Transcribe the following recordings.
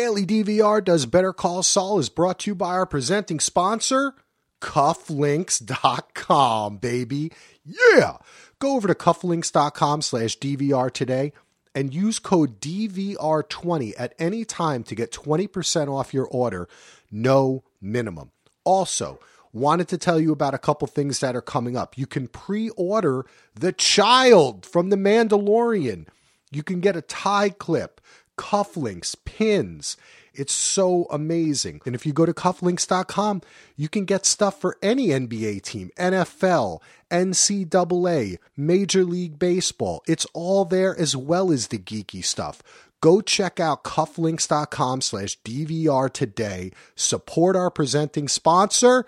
Daily DVR does Better Call Saul is brought to you by our presenting sponsor, cufflinks.com, baby. Yeah. Go over to cufflinks.com slash DVR today and use code DVR20 at any time to get 20% off your order, no minimum. Also, wanted to tell you about a couple things that are coming up. You can pre order The Child from The Mandalorian. You can get a tie clip, cufflinks, pins. It's so amazing. And if you go to cufflinks.com, you can get stuff for any NBA team, NFL, NCAA, Major League Baseball. It's all there as well as the geeky stuff. Go check out cufflinks.com slash DVR today. Support our presenting sponsor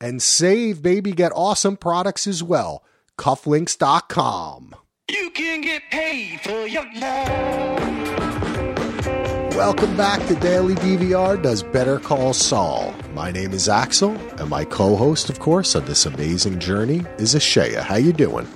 and save, baby. Get awesome products as well. Cufflinks.com. You can get paid for your love. Welcome back to Daily DVR Does Better Call Saul. My name is Axel, and my co-host, of course, of this amazing journey is Ashaya. How you doing?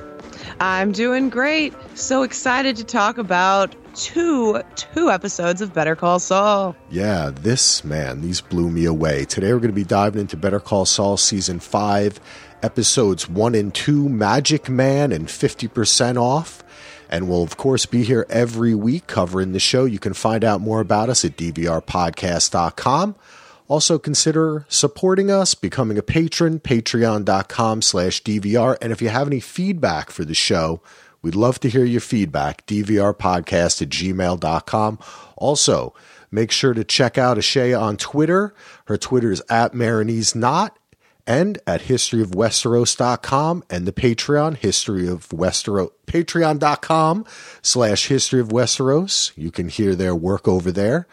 I'm doing great. So excited to talk about two two episodes of Better Call Saul. Yeah, this man, these blew me away. Today we're going to be diving into Better Call Saul season 5, episodes 1 and 2, Magic Man and 50% off. And we'll, of course, be here every week covering the show. You can find out more about us at dvrpodcast.com. Also consider supporting us, becoming a patron, patreon.com slash DVR. And if you have any feedback for the show, we'd love to hear your feedback, dvrpodcast at gmail.com. Also, make sure to check out Ashaya on Twitter. Her Twitter is at Marinese Not and at historyofwesteros.com and the Patreon, history of Westeros, patreon.com slash history of Westeros. You can hear their work over there.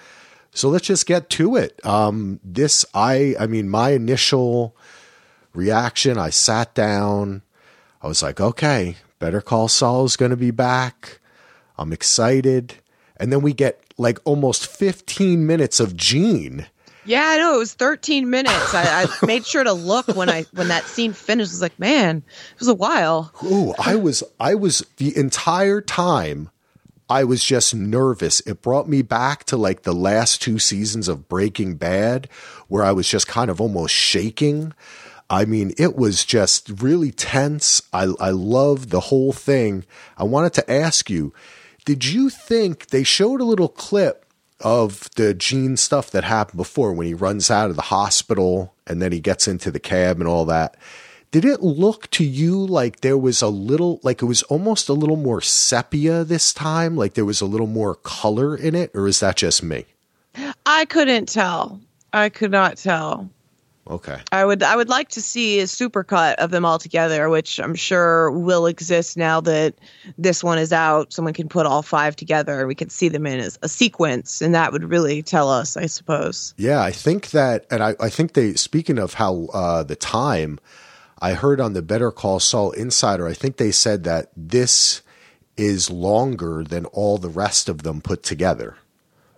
So let's just get to it. Um, this, I, I mean, my initial reaction, I sat down. I was like, okay, Better Call Saul is going to be back. I'm excited. And then we get like almost 15 minutes of Gene. Yeah, I know it was 13 minutes. I, I made sure to look when I when that scene finished. I was like, man, it was a while. Ooh, I was I was the entire time I was just nervous. It brought me back to like the last two seasons of Breaking Bad where I was just kind of almost shaking. I mean, it was just really tense. I I loved the whole thing. I wanted to ask you, did you think they showed a little clip of the Gene stuff that happened before when he runs out of the hospital and then he gets into the cab and all that. Did it look to you like there was a little, like it was almost a little more sepia this time? Like there was a little more color in it? Or is that just me? I couldn't tell. I could not tell. Okay. I would I would like to see a supercut of them all together, which I'm sure will exist now that this one is out. Someone can put all five together. We can see them in as a sequence, and that would really tell us, I suppose. Yeah, I think that, and I, I think they. Speaking of how uh, the time, I heard on the Better Call Saul Insider, I think they said that this is longer than all the rest of them put together.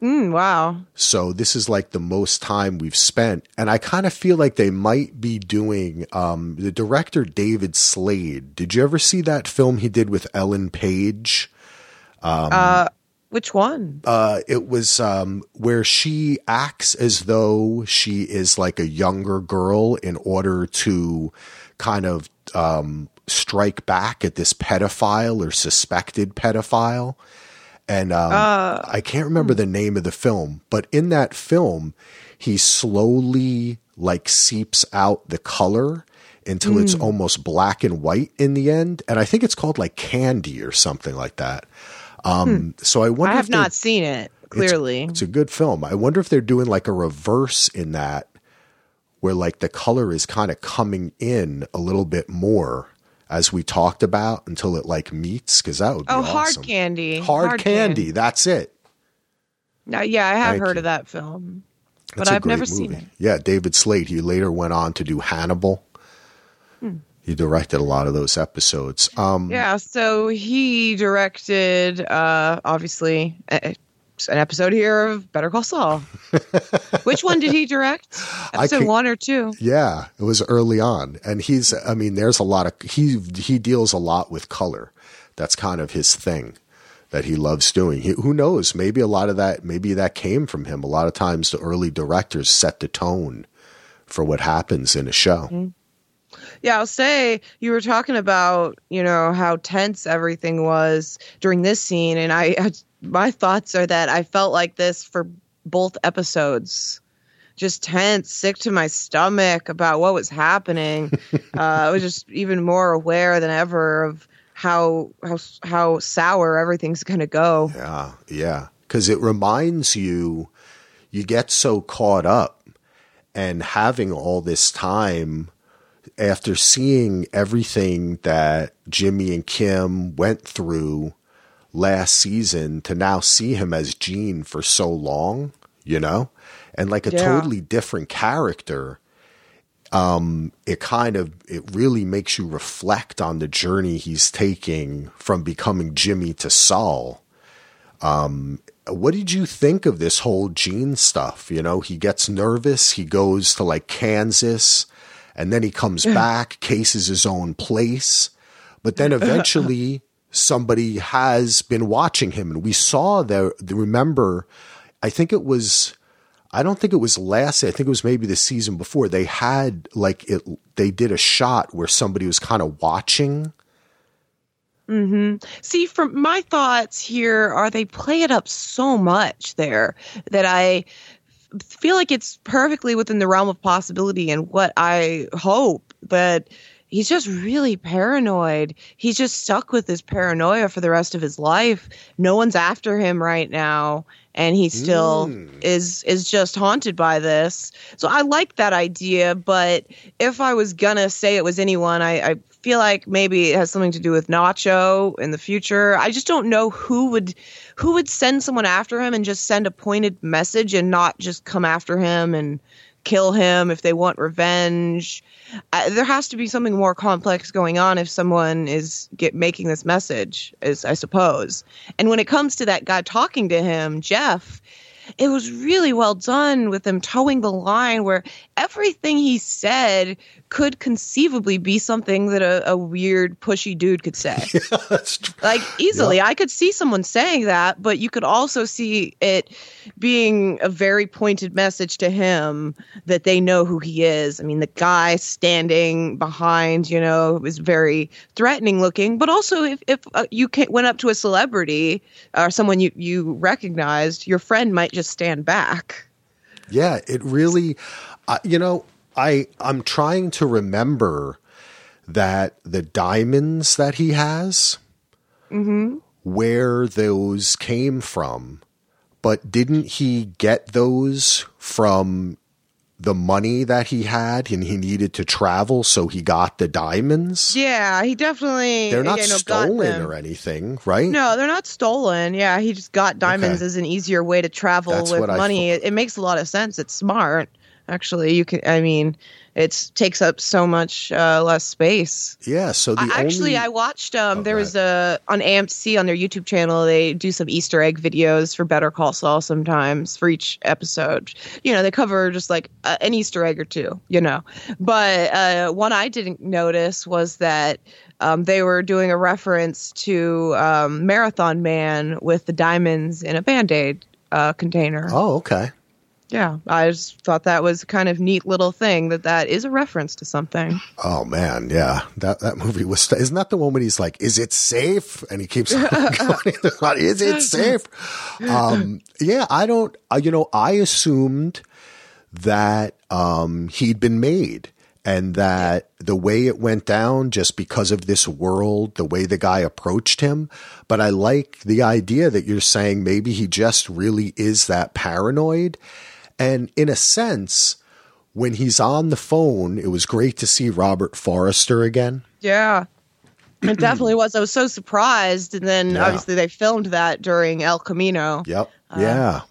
Mm, wow. So this is like the most time we've spent. And I kind of feel like they might be doing um, the director David Slade. Did you ever see that film he did with Ellen Page? Um, uh, which one? Uh, it was um, where she acts as though she is like a younger girl in order to kind of um, strike back at this pedophile or suspected pedophile and um, uh, I can't remember the name of the film, but in that film, he slowly like seeps out the color until mm. it's hmm. almost black and white in the end, and I think it's called like Candy or something like that. Um, hmm. So I wonder. I have not seen it. Clearly, it's, it's a good film. I wonder if they're doing like a reverse in that, where like the color is kind of coming in a little bit more as we talked about until it like meets because that would be oh awesome. hard candy hard, hard candy. candy. that's it no yeah i have Thank heard you. of that film but i've never movie. seen it yeah david slade he later went on to do hannibal hmm. he directed a lot of those episodes um, yeah so he directed uh, obviously an episode here of Better Call Saul. Which one did he direct? Episode one or two? Yeah, it was early on, and he's. I mean, there's a lot of he he deals a lot with color. That's kind of his thing. that he loves doing. He, who knows? Maybe a lot of that, maybe that came from him. A lot of times, the early directors set the tone for what happens in a show. Mm-hmm. Yeah, I'll say you were talking about, you know, how tense everything was during this scene, and I, I my thoughts are that I felt like this for both episodes. Just tense, sick to my stomach about what was happening. uh, I was just even more aware than ever of how how how sour everything's gonna go. Yeah, yeah, because it reminds you, you get so caught up, and having all this time after seeing everything that Jimmy and Kim went through last season to now see him as Gene for so long, you know, and like a Yeah. totally different character. Um, it kind of it really makes you reflect on the journey he's taking from becoming Jimmy to Saul. Um, what did you think of this whole Gene stuff? You know, he gets nervous, he goes to like Kansas, and then he comes back, cases his own place, but then eventually somebody has been watching him, and we saw the, the remember, I think it was. I don't think it was last. I think it was maybe the season before. They had like it. They did a shot where somebody was kind of watching. Hmm. See, from my thoughts here are they play it up so much there that I feel like it's perfectly within the realm of possibility and what I hope that he's just really paranoid. He's just stuck with this paranoia for the rest of his life. No one's after him right now and he still hmm. is is just haunted by this. So I like that idea, but if I was gonna say it was anyone, I, I feel like maybe it has something to do with Nacho in the future. I just don't know who would who would send someone after him and just send a pointed message and not just come after him and kill him if they want revenge. Uh, there has to be something more complex going on if someone is get making this message, is I suppose. And when it comes to that guy talking to him, Jeff, it was really well done with them towing the line where everything he said could conceivably be something that a, a weird pushy dude could say. Tr- like easily. I could see someone saying that but you could also see it being a very pointed message to him that they know who he is. I mean the guy standing behind you know is very threatening looking but also if, if uh, you went up to a celebrity or someone you, you recognized your friend might just stand back. Yeah, it really, you know, I I'm trying to remember that the diamonds that he has, mm-hmm. where those came from, but didn't he get those from the money that he had and he needed to travel, so he got the diamonds? yeah he definitely They're not you know, stolen or anything, right? No, they're not stolen. Yeah, he just got diamonds Okay. as an easier way to travel That's with money. It, it makes a lot of sense. It's smart, actually. You can, I mean, it takes up so much uh, less space. Yeah. So the I, actually, only I watched. Um, Oh, there was a on AMC on their YouTube channel. They do some Easter egg videos for Better Call Saul sometimes for each episode. You know, they cover just like uh, an Easter egg or two. You know, but uh, one I didn't notice was that um, they were doing a reference to um, Marathon Man with the diamonds in a Band Aid uh, container. oh okay. Yeah, I just thought that was kind of neat little thing that that is a reference to something. Oh man, yeah, that that movie was. Isn't that the one when he's like, "Is it safe?" And he keeps going, "Is it safe?" Um, yeah, I don't. Uh, you know, I assumed that um, he'd been made, and that the way it went down, just because of this world, the way the guy approached him. But I like the idea that you're saying maybe he just really is that paranoid, and in a sense when he's on the phone, it was great to see Robert Forster again. Yeah. It definitely was. I was so surprised. And then Yeah. obviously they filmed that during El Camino. Yep. yeah.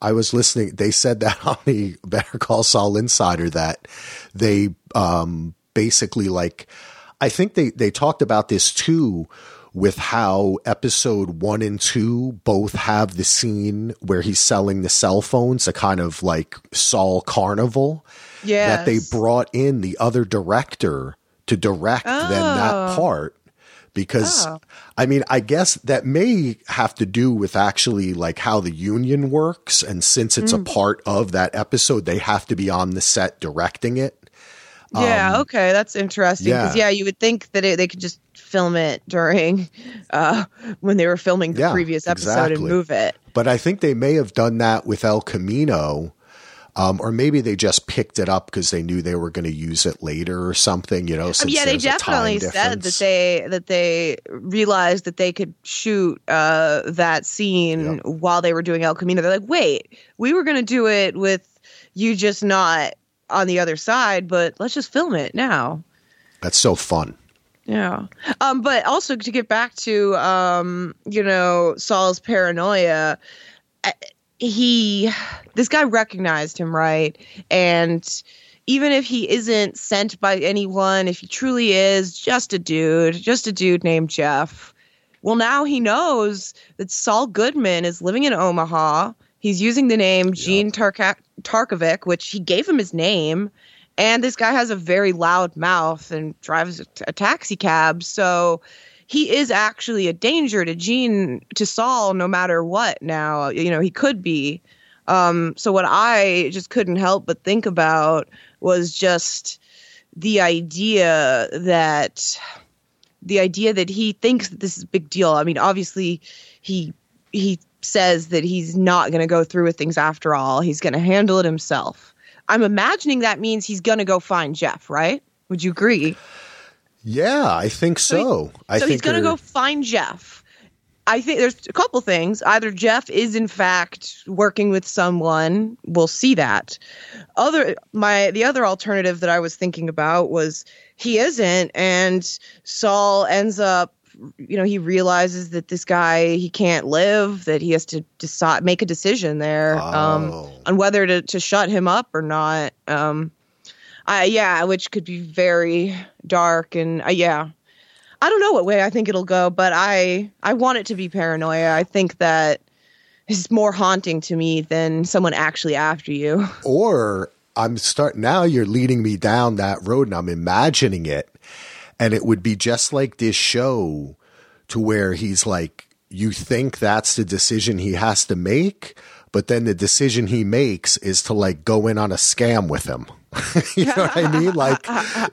I was listening. They said that on the Better Call Saul Insider that they um, basically like, I think they, they talked about this too with how episode one and two both have the scene where he's selling the cell phones, a kind of like Saul carnival. that they brought in the other director to direct then that Oh. part because Oh. I mean, I guess that may have to do with actually like how the union works. And since it's a part of that episode, they have to be on the set directing it. Yeah, okay, that's interesting. Because Um, yeah. yeah. you would think that it, they could just film it during uh, when they were filming the Yeah, previous episode exactly. and move it. But I think they may have done that with El Camino. Um, or maybe they just picked it up because they knew they were going to use it later or something, you know. Um, Since yeah, they there's a time definitely said that they that they realized that they could shoot uh, that scene Yep. while they were doing El Camino. They're like, wait, we were going to do it with you just not on the other side, but let's just film it now. That's so fun. Yeah. Um, but also to get back to um, you know, Saul's paranoia, he this guy recognized him, right? And even if he isn't sent by anyone, if he truly is just a dude, just a dude named Jeff, well now he knows that Saul Goodman is living in Omaha. He's using the name Gene Tarka- Tarkovic, which he gave him his name. And this guy has a very loud mouth and drives a, a taxi cab. So he is actually a danger to Gene, to Saul, no matter what now. You know, he could be. Um, so what I just couldn't help but think about was just the idea that the idea that he thinks that this is a big deal. I mean, obviously he he says that he's not going to go through with things after all. He's going to handle it himself. I'm imagining that means he's going to go find Jeff, right? Would you agree? Yeah, I think so. I so think he's going to go find Jeff. I think there's a couple things. Either Jeff is in fact working with someone. We'll see that. Other my the other alternative that I was thinking about was he isn't and Saul ends up you know he realizes that this guy he can't live that he has to decide make a decision there um Oh. on whether to to shut him up or not um I yeah which could be very dark and uh, yeah I don't know what way I think it'll go, but I I want it to be paranoia. I think that is more haunting to me than someone actually after you. or I'm start now you're leading me down that road and I'm imagining it and it would be just like this show to where he's like you think that's the decision he has to make but then the decision he makes is to like go in on a scam with him you know what I mean? Like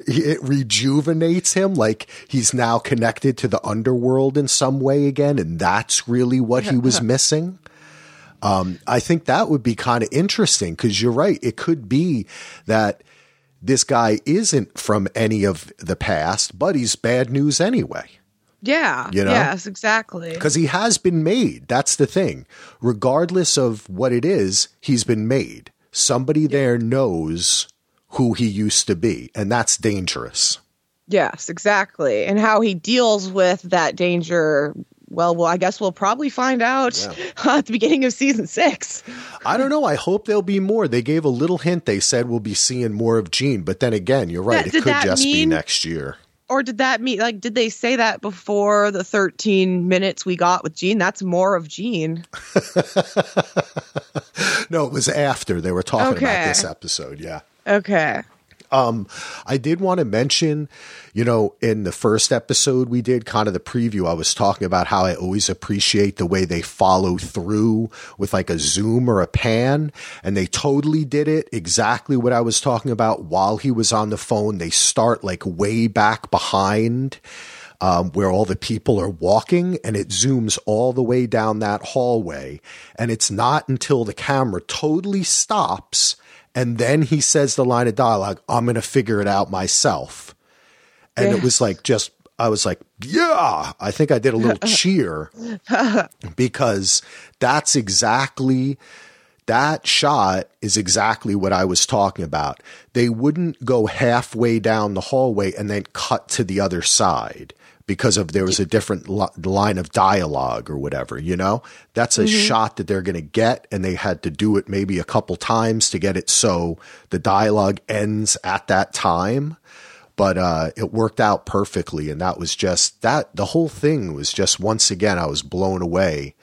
it rejuvenates him. Like he's now connected to the underworld in some way again. And that's really what he was missing. Um, I think that would be kind of interesting because you're right. It could be that this guy isn't from any of the past, but he's bad news anyway. Yeah. You know? Yes, exactly. Because he has been made. That's the thing. Regardless of what it is, he's been made. Somebody there knows who he used to be, and that's dangerous. Yes, exactly. And how he deals with that danger. Well, well, I guess we'll probably find out at the beginning of season six. I don't know. I hope there'll be more. They gave a little hint. They said we'll be seeing more of Gene, but then again, you're right. Yeah, it could just be next year. Or did that mean like did they say that before the 13 minutes we got with Gene? That's more of Gene. No, it was after they were talking Okay. about this episode. Yeah. Okay. I did want to mention, you know, in the first episode we did, kind of the preview, I was talking about how I always appreciate the way they follow through with like a zoom or a pan. And they totally did it exactly what I was talking about while he was on the phone. They start like way back behind. Um, where all the people are walking and it zooms all the way down that hallway. And it's not until the camera totally stops and then he says the line of dialogue, I'm going to figure it out myself. And it was like, just, I was like, yeah, I think I did a little cheer because that's exactly, that shot is exactly what I was talking about. They wouldn't go halfway down the hallway and then cut to the other side because of there was a different li- line of dialogue or whatever, you know? That's a shot that they're going to get and they had to do it maybe a couple times to get it so the dialogue ends at that time. But uh, it worked out perfectly, and that was just that. The whole thing was just once again, I was blown away,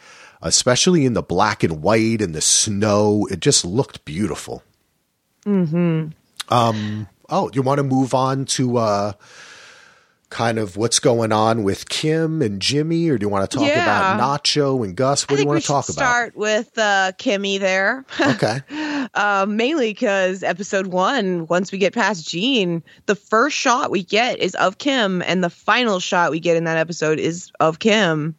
especially in the black and white and the snow. It just looked beautiful. Mm-hmm. Um. Oh, you want to move on to uh, kind of what's going on with Kim and Jimmy, or do you want to talk Yeah. about Nacho and Gus? What do you want to talk about? start with uh, Kimmy there. Okay. um, mainly because episode one, once we get past Gene, the first shot we get is of Kim, and the final shot we get in that episode is of Kim.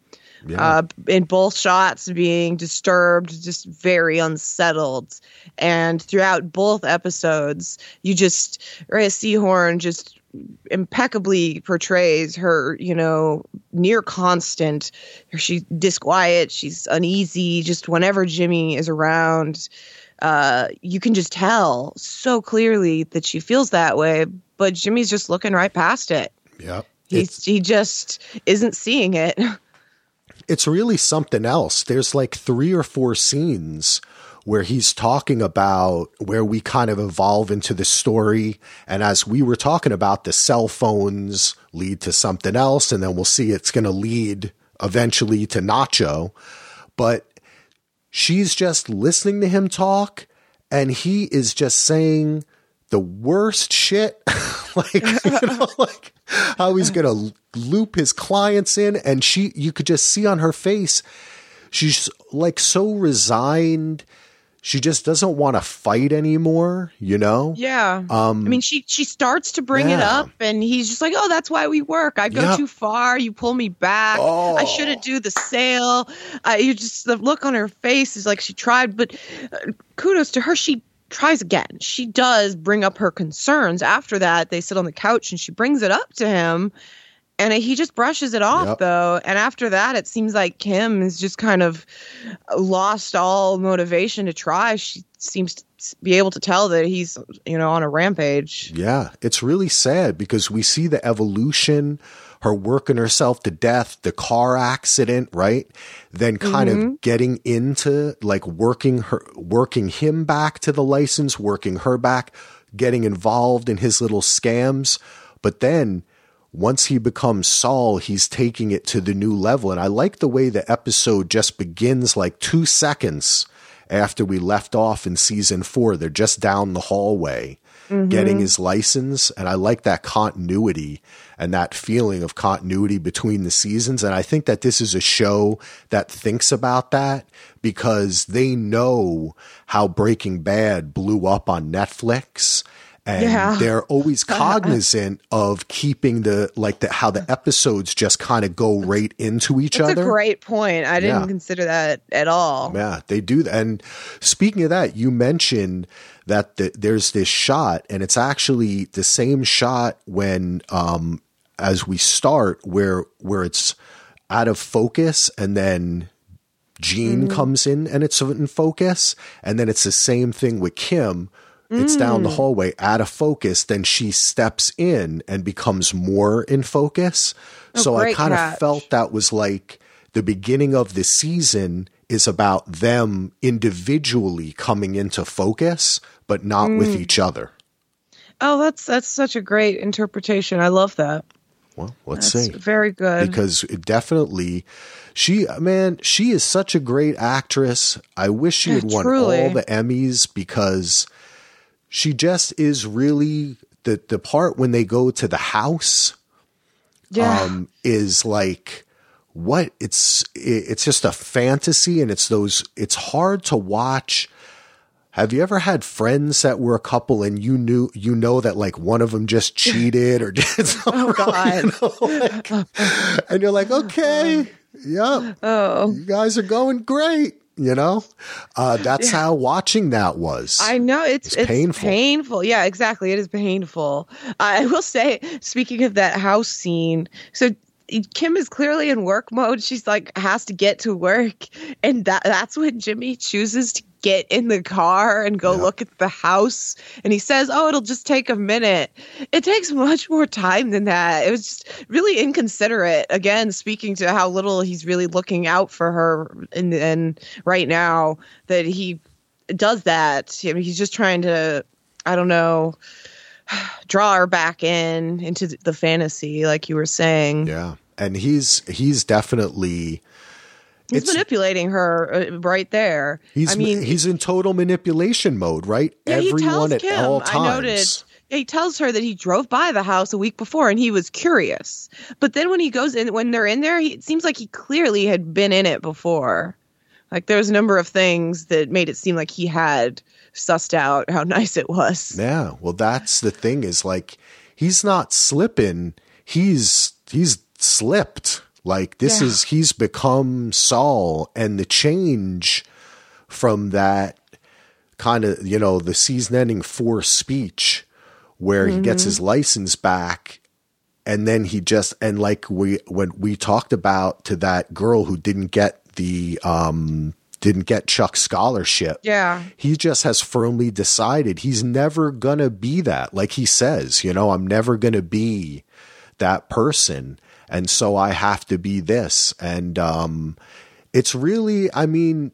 Yeah. Uh, in both shots being disturbed, just very unsettled. And throughout both episodes, you just, Rhea Seehorn just impeccably portrays her, you know, near constant. She's disquiet, she's uneasy, just whenever Jimmy is around. Uh, you can just tell so clearly that she feels that way, but Jimmy's just looking right past it. Yeah. He's, he just isn't seeing it. it's really something else. There's like three or four scenes where he's talking about where we kind of evolve into the story. And as we were talking about, the cell phones lead to something else, and then we'll see it's going to lead eventually to Nacho. But she's just listening to him talk, and he is just saying the worst shit. like, you know, like how he's going to loop his clients in. And she, you could just see on her face, she's like so resigned. She just doesn't want to fight anymore, you know? Yeah. I mean, she she starts to bring it Um, up, and he's just like, "Oh, that's why we work. I go Yeah. too far. You pull me back. Oh. I shouldn't do the sale." Uh, you just the look on her face is like she tried, but uh, kudos to her. She tries again. She does bring up her concerns. After that, they sit on the couch, and she brings it up to him. And he just brushes it off, Yep. though. And after that, it seems like Kim has just kind of lost all motivation to try. She seems to be able to tell that he's, you know, on a rampage. Yeah, it's really sad because we see the evolution, her working herself to death, the car accident, right? Then kind of mm-hmm. getting into like working her, working him back to the license, working her back, getting involved in his little scams. But then once he becomes Saul, he's taking it to the new level. And I like the way the episode just begins like two seconds after we left off in season four. They're just down the hallway mm-hmm. getting his license. And I like that continuity and that feeling of continuity between the seasons. And I think that this is a show that thinks about that because they know how Breaking Bad blew up on Netflix. And Yeah. they're always cognizant of keeping the like the how the episodes just kind of go right into each That's other. a great point. I didn't Yeah. consider that at all. Yeah, they do that. And speaking of that, you mentioned that the, there's this shot, and it's actually the same shot when, um, as we start, where where it's out of focus, and then Gene comes in and it's in focus, and then it's the same thing with Kim. It's down the hallway out of focus. Then she steps in and becomes more in focus. so I kind of felt that was like the beginning of the season is about them individually coming into focus, but not with Mm. each other. Oh, that's that's such a great interpretation. I love that. Well, let's That's see. very good. Because it definitely, she, man, she is such a great actress. I wish she had Yeah, won truly. all the Emmys because she just is really the the part when they go to the house yeah. um, is like what it's it's just a fantasy and it's those it's hard to watch have you ever had friends that were a couple and you knew you know that like one of them just cheated or did something Oh, wrong, God. you know, like- and you're like okay yeah oh. you guys are going great you know uh, that's how watching that was I know it's It's it's, painful. painful. Yeah, exactly. It is painful. I will say, speaking of that house scene, so Kim is clearly in work mode. She's like has to get to work, and that that's when Jimmy chooses to get in the car and go Yeah. look at the house. And he says, "Oh, it'll just take a minute." It takes much more time than that. It was just really inconsiderate. Again, speaking to how little he's really looking out for her, and and right now that he does that. I mean, he's just trying to, I don't know, draw her back in into the fantasy, like you were saying. yeah and he's he's definitely he's it's- manipulating her uh, right there. He's I mean, he's in total manipulation mode, right? yeah, Everyone at Kim. all I noted times. he tells her that he drove by the house a week before and he was curious. But then when he goes in, when they're in there, he, it seems like he clearly had been in it before. Like there's a number of things that made it seem like he had sussed out how nice it was. Yeah. Well, that's the thing is like he's not slipping. He's he's slipped. Like this Yeah. is he's become Saul and the change from that kind of, you know, the season ending forced speech where he gets his license back and then he just and like we when we talked about to that girl who didn't get the um didn't get Chuck's scholarship Yeah. he just has firmly decided he's never gonna be that. Like he says, you know, I'm never gonna be that person. And so I have to be this. And um it's really I mean,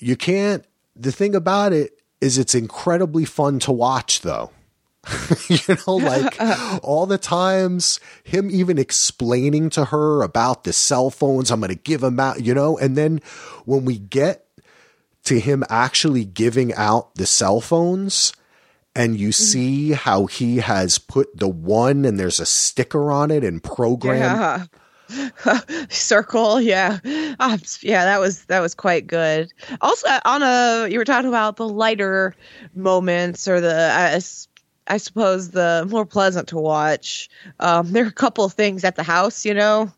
you can't the thing about it is it's incredibly fun to watch though. you know, like all the times him even explaining to her about the cell phones, I'm going to give them out, you know, and then when we get to him actually giving out the cell phones and you see how he has put the one and there's a sticker on it and program Yeah. Circle, yeah, Ah, yeah. That was that was quite good. Also, uh, on a you were talking about the lighter moments or the I suppose the more pleasant to watch. Um, there are a couple of things at the house, you know,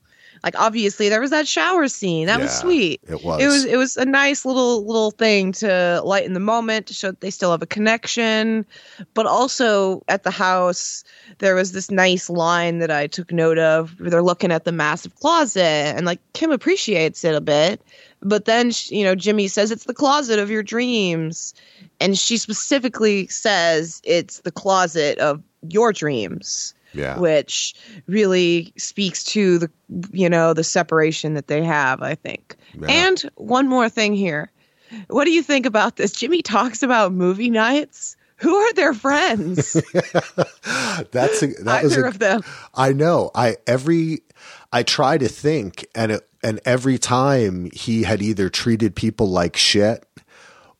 like obviously there was that shower scene that was sweet. it was. It was it was a nice little little thing to lighten the moment to show that they still have a connection, but also at the house there was this nice line that I took note of. Where they're looking at the massive closet, and like Kim appreciates it a bit, but then you know Jimmy says it's the closet of your dreams, and she specifically says it's the closet of your dreams Yeah. which really speaks to the you know the separation that they have i think Yeah. and one more thing here what do you think about this jimmy talks about movie nights who are their friends That's a, that was either a, of them I know. I every I try to think and it, and every time he had either treated people like shit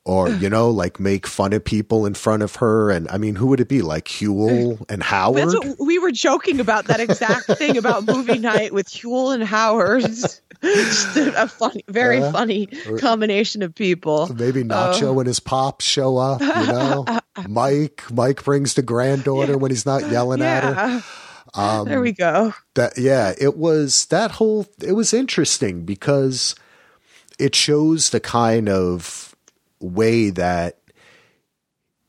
or you know like make fun of people in front of her and I mean who would it be like Huell and Howard? that's what we were joking about that exact thing about movie night with Huell and Howard. Just a, funny, very Yeah. funny combination of people. Maybe Nacho oh. and his pops show up, you know. Mike, Mike brings the granddaughter when he's not yelling at her. Yeah. Um, there we go. that yeah it was that whole it was interesting because it shows the kind of way that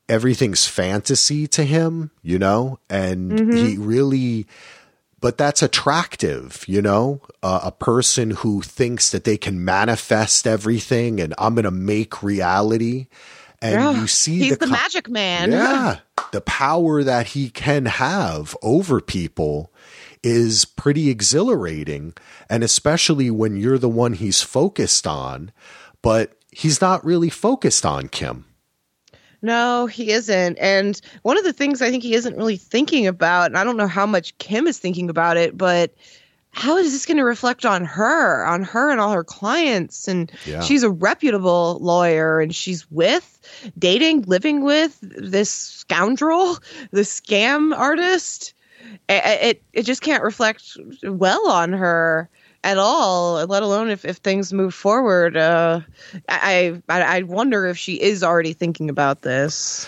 everything's fantasy to him you know and he really but that's attractive you know uh, a person who thinks that they can manifest everything and i'm gonna make reality and Yeah. you see He's the, co- magic man. yeah. The power that he can have over people is pretty exhilarating. And especially when you're the one he's focused on, but he's not really focused on Kim. No, he isn't. And one of the things I think he isn't really thinking about, and I don't know how much Kim is thinking about it, but how is this going to reflect on her, on her and all her clients? And Yeah. she's a reputable lawyer and she's with, dating, living with this scoundrel, the scam artist. I- I- It, it just can't reflect well on her at all, let alone if, if things move forward. Uh, I, I I wonder if she is already thinking about this.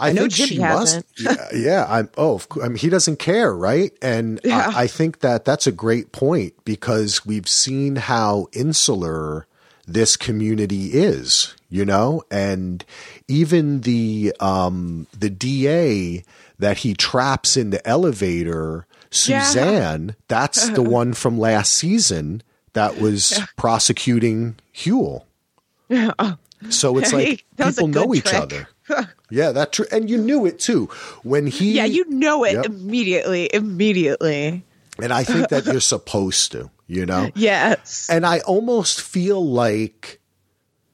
I, know think Jimmy she hasn't. must. yeah, yeah, I'm. Oh, I mean, he doesn't care, right? And Yeah. I, I think that that's a great point because we've seen how insular this community is, you know, and even the um the DA that he traps in the elevator, Yeah. Suzanne, that's the one from last season that was prosecuting Huell. Oh. So it's like people know each trick. other. Yeah, that true. And you knew it too when he. Yeah, you know it Yep. immediately. Immediately. And I think that you're supposed to, you know. Yes. And I almost feel like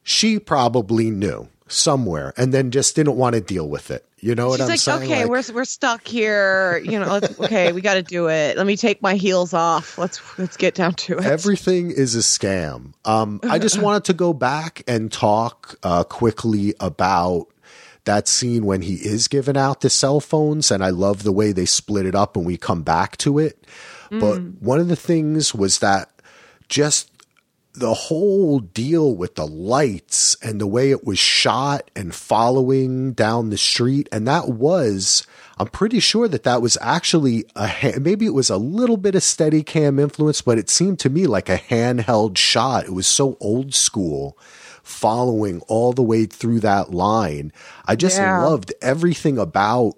she probably knew somewhere, and then just didn't want to deal with it. You know what She's I'm like, saying? okay, Like, we're we're stuck here. You know, let's, okay, we got to do it. Let me take my heels off. Let's let's get down to it. Everything is a scam. Um, I just wanted to go back and talk uh, quickly about that scene when he is giving out the cell phones, and I love the way they split it up and we come back to it. But one of the things was that just the whole deal with the lights and the way it was shot and following down the street and that was i'm pretty sure that that was actually a maybe it was a little bit of steady cam influence but it seemed to me like a handheld shot it was so old school following all the way through that line i just Yeah. loved everything about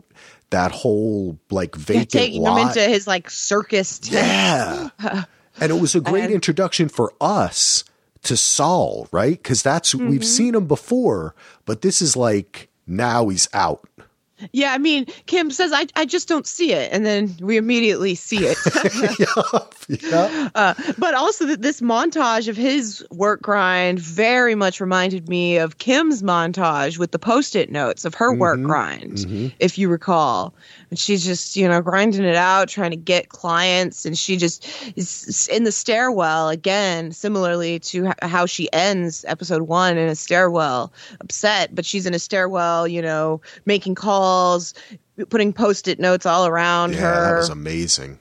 that whole like Yeah, taking lot. him into his like circus tent. Yeah. and it was a great And- introduction for us to Saul, right? Because that's, Mm-hmm. we've seen him before, but this is like now he's out. Yeah, I mean, Kim says, I, I just don't see it. And then we immediately see it. Yeah. uh, but also, that this montage of his work grind very much reminded me of Kim's montage with the post it notes of her work grind, if you recall. And she's just, you know, grinding it out, trying to get clients. And she just is in the stairwell again, similarly to how she ends episode one in a stairwell, upset, but she's in a stairwell, you know, making calls, putting post it notes all around Yeah, her. that was amazing.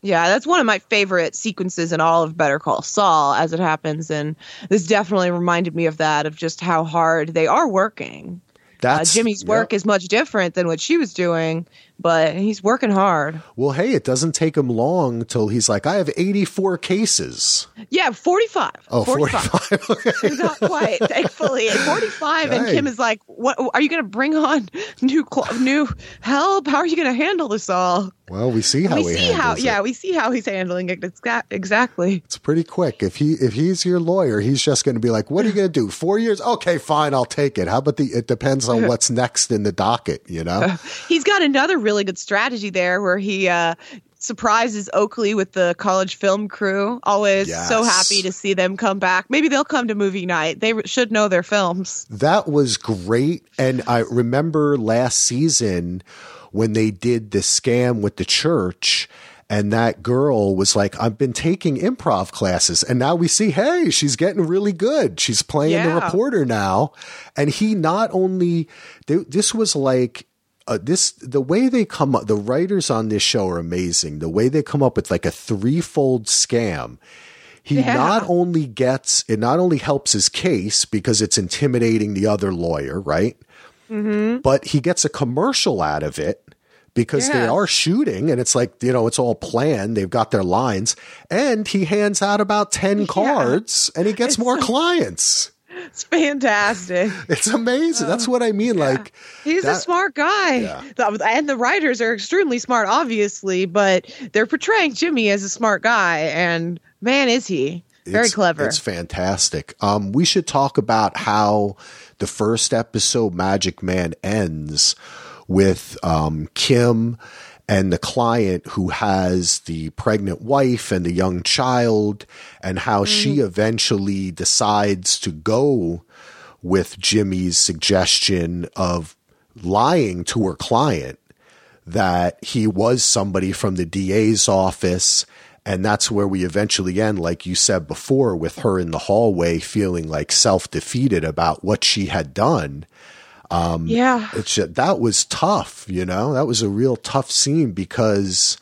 Yeah, that's one of my favorite sequences in all of Better Call Saul as it happens. And this definitely reminded me of that, of just how hard they are working. Uh, Jimmy's work yep. is much different than what she was doing, but he's working hard. Well, hey, it doesn't take him long till he's like, I have 84 cases. Yeah, 45. Oh, 45. 45. okay. Not quite, thankfully. At 45, and Kim is like, "What are you going to bring on new cl- new help? How are you going to handle this all?" Well, we see how we he see how, it. yeah, we see how he's handling it. Exa- exactly. It's pretty quick. If he if he's your lawyer, he's just going to be like, "What are you going to do? Four years? Okay, fine, I'll take it." How about the? It depends on what's next in the docket, you know. He's got another really good strategy there where he uh, surprises Oakley with the college film crew. Always so happy to see them come back. Maybe they'll come to movie night. They should know their films. That was great. And I remember last season when they did the scam with the church. And that girl was like, I've been taking improv classes. And now we see, hey, she's getting really good. She's playing the reporter now. And he not only, th- this was like, uh, this the way they come up the writers on this show are amazing. The way they come up with like a threefold scam. He Yeah. not only gets it not only helps his case because it's intimidating the other lawyer right? Mm-hmm. but he gets a commercial out of it because they are shooting and it's like you know it's all planned. They've got their lines. And he hands out about 10 cards and he gets more clients It's fantastic. it's amazing that's what i mean like He's a smart guy. Yeah. And the writers are extremely smart, obviously, but they're portraying Jimmy as a smart guy. And man, is he. Very It's- clever. It's fantastic. Um, we should talk about how the first episode, Magic Man, ends with um, Kim and the client who has the pregnant wife and the young child, and how mm. she eventually decides to go with Jimmy's suggestion of lying to her client that he was somebody from the DA's office. And that's where we eventually end, like you said before, with her in the hallway feeling like self defeated about what she had done. Um, yeah. It's ju- that was tough, you know, that was a real tough scene because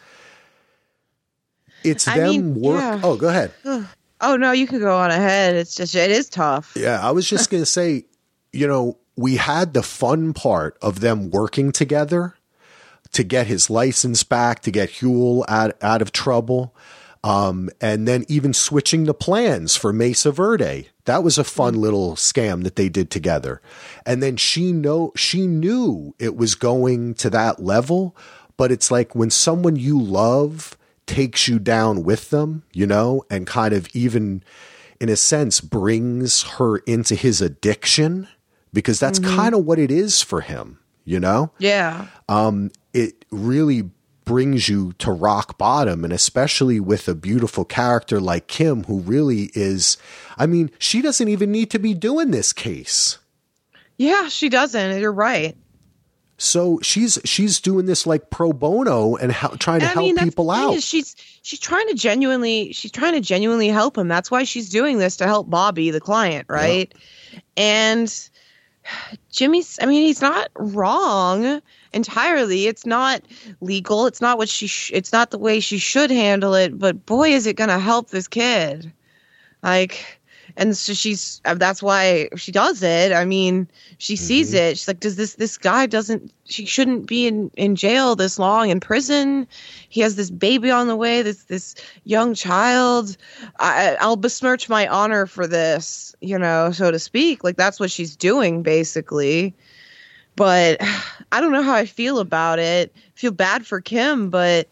it's I them mean, work. yeah. Oh, go ahead. Oh, no, you can go on ahead. It's just, it is tough. Yeah, I was just going to say, you know, we had the fun part of them working together to get his license back, to get Huell out, out of trouble. Um, and then even switching the plans for Mesa Verde. That was a fun mm-hmm. little scam that they did together. And then she know she knew it was going to that level, but it's like when someone you love takes you down with them, you know, and kind of even in a sense brings her into his addiction because that's mm-hmm. kind of what it is for him, you know? Yeah. Um, it really brings you to rock bottom and especially with a beautiful character like Kim who really is I mean she doesn't even need to be doing this case Yeah, she doesn't. You're right. so she's she's doing this like pro bono and how, trying to I help mean, that's people out she's she's trying to genuinely she's trying to genuinely help him. That's why she's doing this to help Bobby, the client, right? And Jimmy's, I mean, he's not wrong entirely. It's not legal. It's not what she, sh- it's not the way she should handle it, but boy, is it going to help this kid. Like, and so she's, uh, that's why she does it. I mean, she sees Mm-hmm. it. She's like, does this, this guy doesn't, she shouldn't be in, in jail this long in prison. He has this baby on the way, this, this young child. I, I'll besmirch my honor for this, you know, so to speak. Like that's what she's doing basically. But I don't know how I feel about it. I feel bad for Kim, but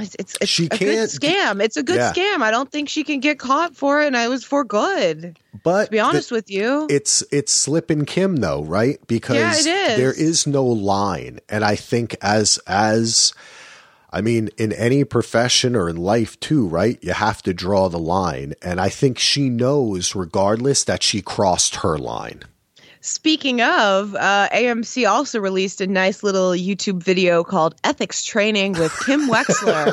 it's it's, it's She a good scam. It's a good Yeah. scam. I don't think she can get caught for it, and I was for good. But To be honest the- with you, it's it's slipping Kim though, right? Because Yeah, it is. there is no line, and I think as as I mean, in any profession or in life too, right? You have to draw the line, and I think she knows, regardless, that she crossed her line. Speaking of, uh, AMC also released a nice little YouTube video called Ethics Training with Kim Wexler.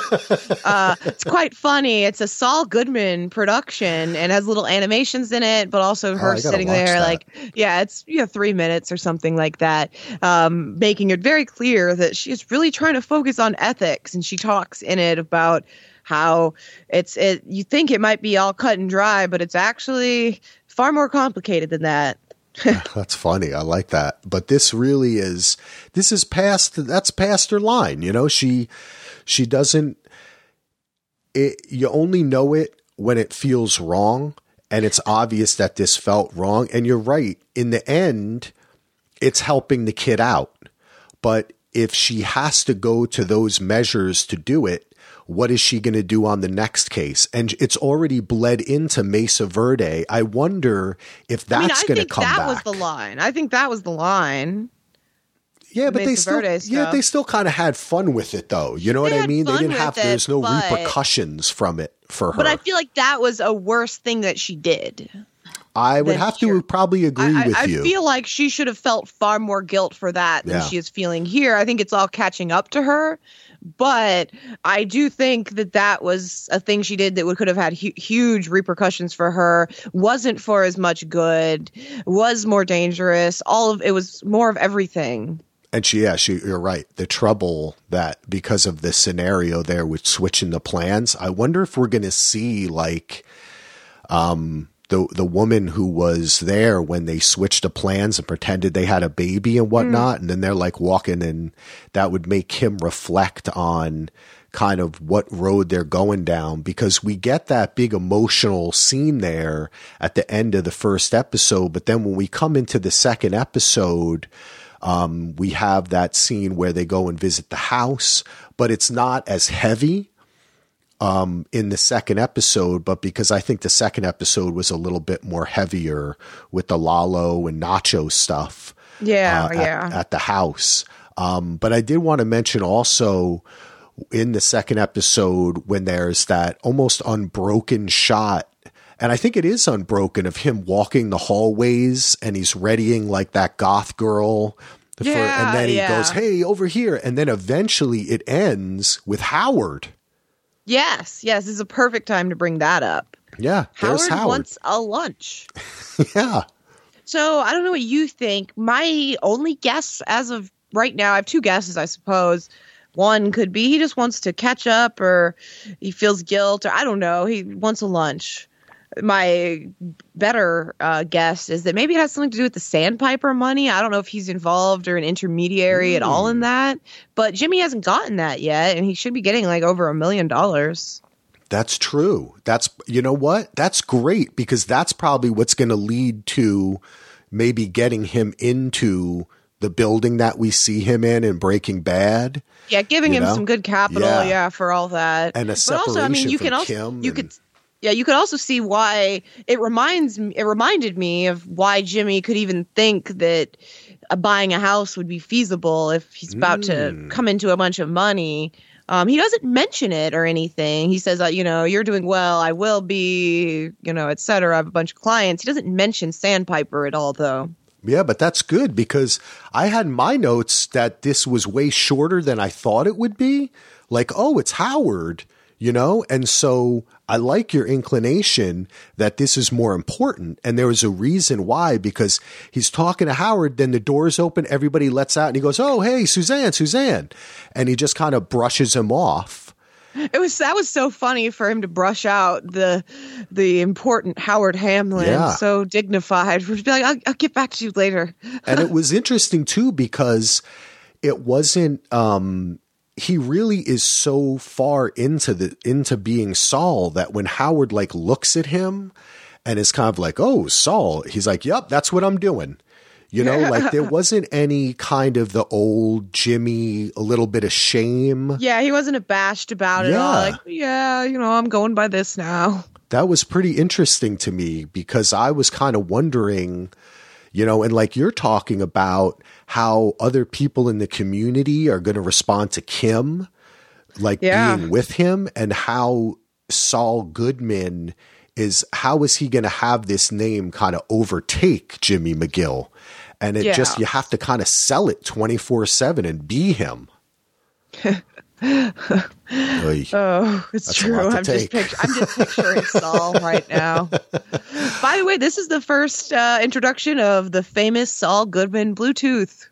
uh, it's quite funny. It's a Saul Goodman production and has little animations in it, but also Oh, her gotta sitting there that. like, yeah, it's you know, three minutes or something like that, um, making it very clear that she's really trying to focus on ethics. And she talks in it about how it's it you think it might be all cut and dry, but it's actually far more complicated than that. Ah, that's funny. I like that. But this really is this is past that's past her line, you know? She she doesn't it you only know it when it feels wrong and it's obvious that this felt wrong and you're right. In the end, it's helping the kid out. But if she has to go to those measures to do it, what is she going to do on the next case? And it's already bled into Mesa Verde. I wonder if that's I mean, going to think come that back. was the line. I think that was the line. Yeah, but they still, Verde yeah, stuff. they still kind of had fun with it, though. You know what I mean? They didn't have. it, There's no but- repercussions from it for her. But I feel like that was a worse thing that she did. I would have to here. probably agree I, with I, I you. feel like she should have felt far more guilt for that than Yeah. she is feeling here. I think it's all catching up to her. But I do think that that was a thing she did that would could have had hu- huge repercussions for her. Wasn't for as much good. Was more dangerous. All of it was more of everything. and she, yeah, she, you're right. The trouble that because of the scenario there with switching the plans, I wonder if we're going to see like, um, the the woman who was there when they switched the plans and pretended they had a baby and whatnot, and then they're like walking, and that would make him reflect on kind of what road they're going down because we get that big emotional scene there at the end of the first episode, but then when we come into the second episode, um, we have that scene where they go and visit the house, but it's not as heavy um, in the second episode, but because I think the second episode was a little bit more heavier with the Lalo and Nacho stuff Yeah, uh, at- yeah. at, the house. Um, but I did want to mention also in the second episode when there's that almost unbroken shot. And I think it is unbroken of him walking the hallways and he's readying like that goth girl. for- Yeah, and then he yeah. goes, Hey, over here. And then eventually it ends with Howard. Yes, yes, this is a perfect time to bring that up. Yeah. Howard, Howard. wants a lunch. yeah. So I don't know what you think. My only guess as of right now, I have two guesses, I suppose. One could be he just wants to catch up or he feels guilt or I don't know. He wants a lunch. My better uh, guess is that maybe it has something to do with the sandpiper money. I don't know if he's involved or an intermediary at all in that, but Jimmy hasn't gotten that yet, and he should be getting like over a million dollars. That's true. That's you know what? That's great because that's probably what's going to lead to maybe getting him into the building that we see him in in Breaking Bad. Yeah, giving him know? some good capital, Yeah. yeah, for all that. And a but also, I mean, separation you can also Kim you and- could yeah, you could also see why it reminds me. It reminded me of why Jimmy could even think that uh, buying a house would be feasible if he's about Mm. to come into a bunch of money. Um, he doesn't mention it or anything. He says, uh, you know, you're doing well. I will be, you know, et cetera. I have a bunch of clients. He doesn't mention Sandpiper at all, though. Yeah, but that's good because I had my notes that this was way shorter than I thought it would be. Like, oh, it's Howard. You know? And so I like your inclination that this is more important. And there was a reason why, because he's talking to Howard, then the doors open, everybody lets out, and he goes, Oh, hey, Suzanne, Suzanne. And he just kind of brushes him off. It was that was so funny for him to brush out the the important Howard Hamlin, Yeah. so dignified. For be like, I'll, I'll get back to you later. and it was interesting too because it wasn't um he really is so far into the into being Saul that when Howard like looks at him and is kind of like, "Oh, Saul," he's like, "Yep, that's what I'm doing." You know, like there wasn't any kind of the old Jimmy, a little bit of shame. Yeah, he wasn't abashed about it. All. Yeah. Like, yeah, you know, I'm going by this now. that was pretty interesting to me because I was kind of wondering, you know, and like you're talking about how other people in the community are going to respond to Kim, like Yeah. being with him, and how Saul Goodman is, how is he going to have this name kind of overtake Jimmy McGill? And it Yeah. just, you have to kind of sell it 24 7 and be him. Oy. Oh, it's That's true. I'm just take. picture, I'm just picturing Saul right now. By the way, this is the first uh, introduction of the famous Saul Goodman Bluetooth,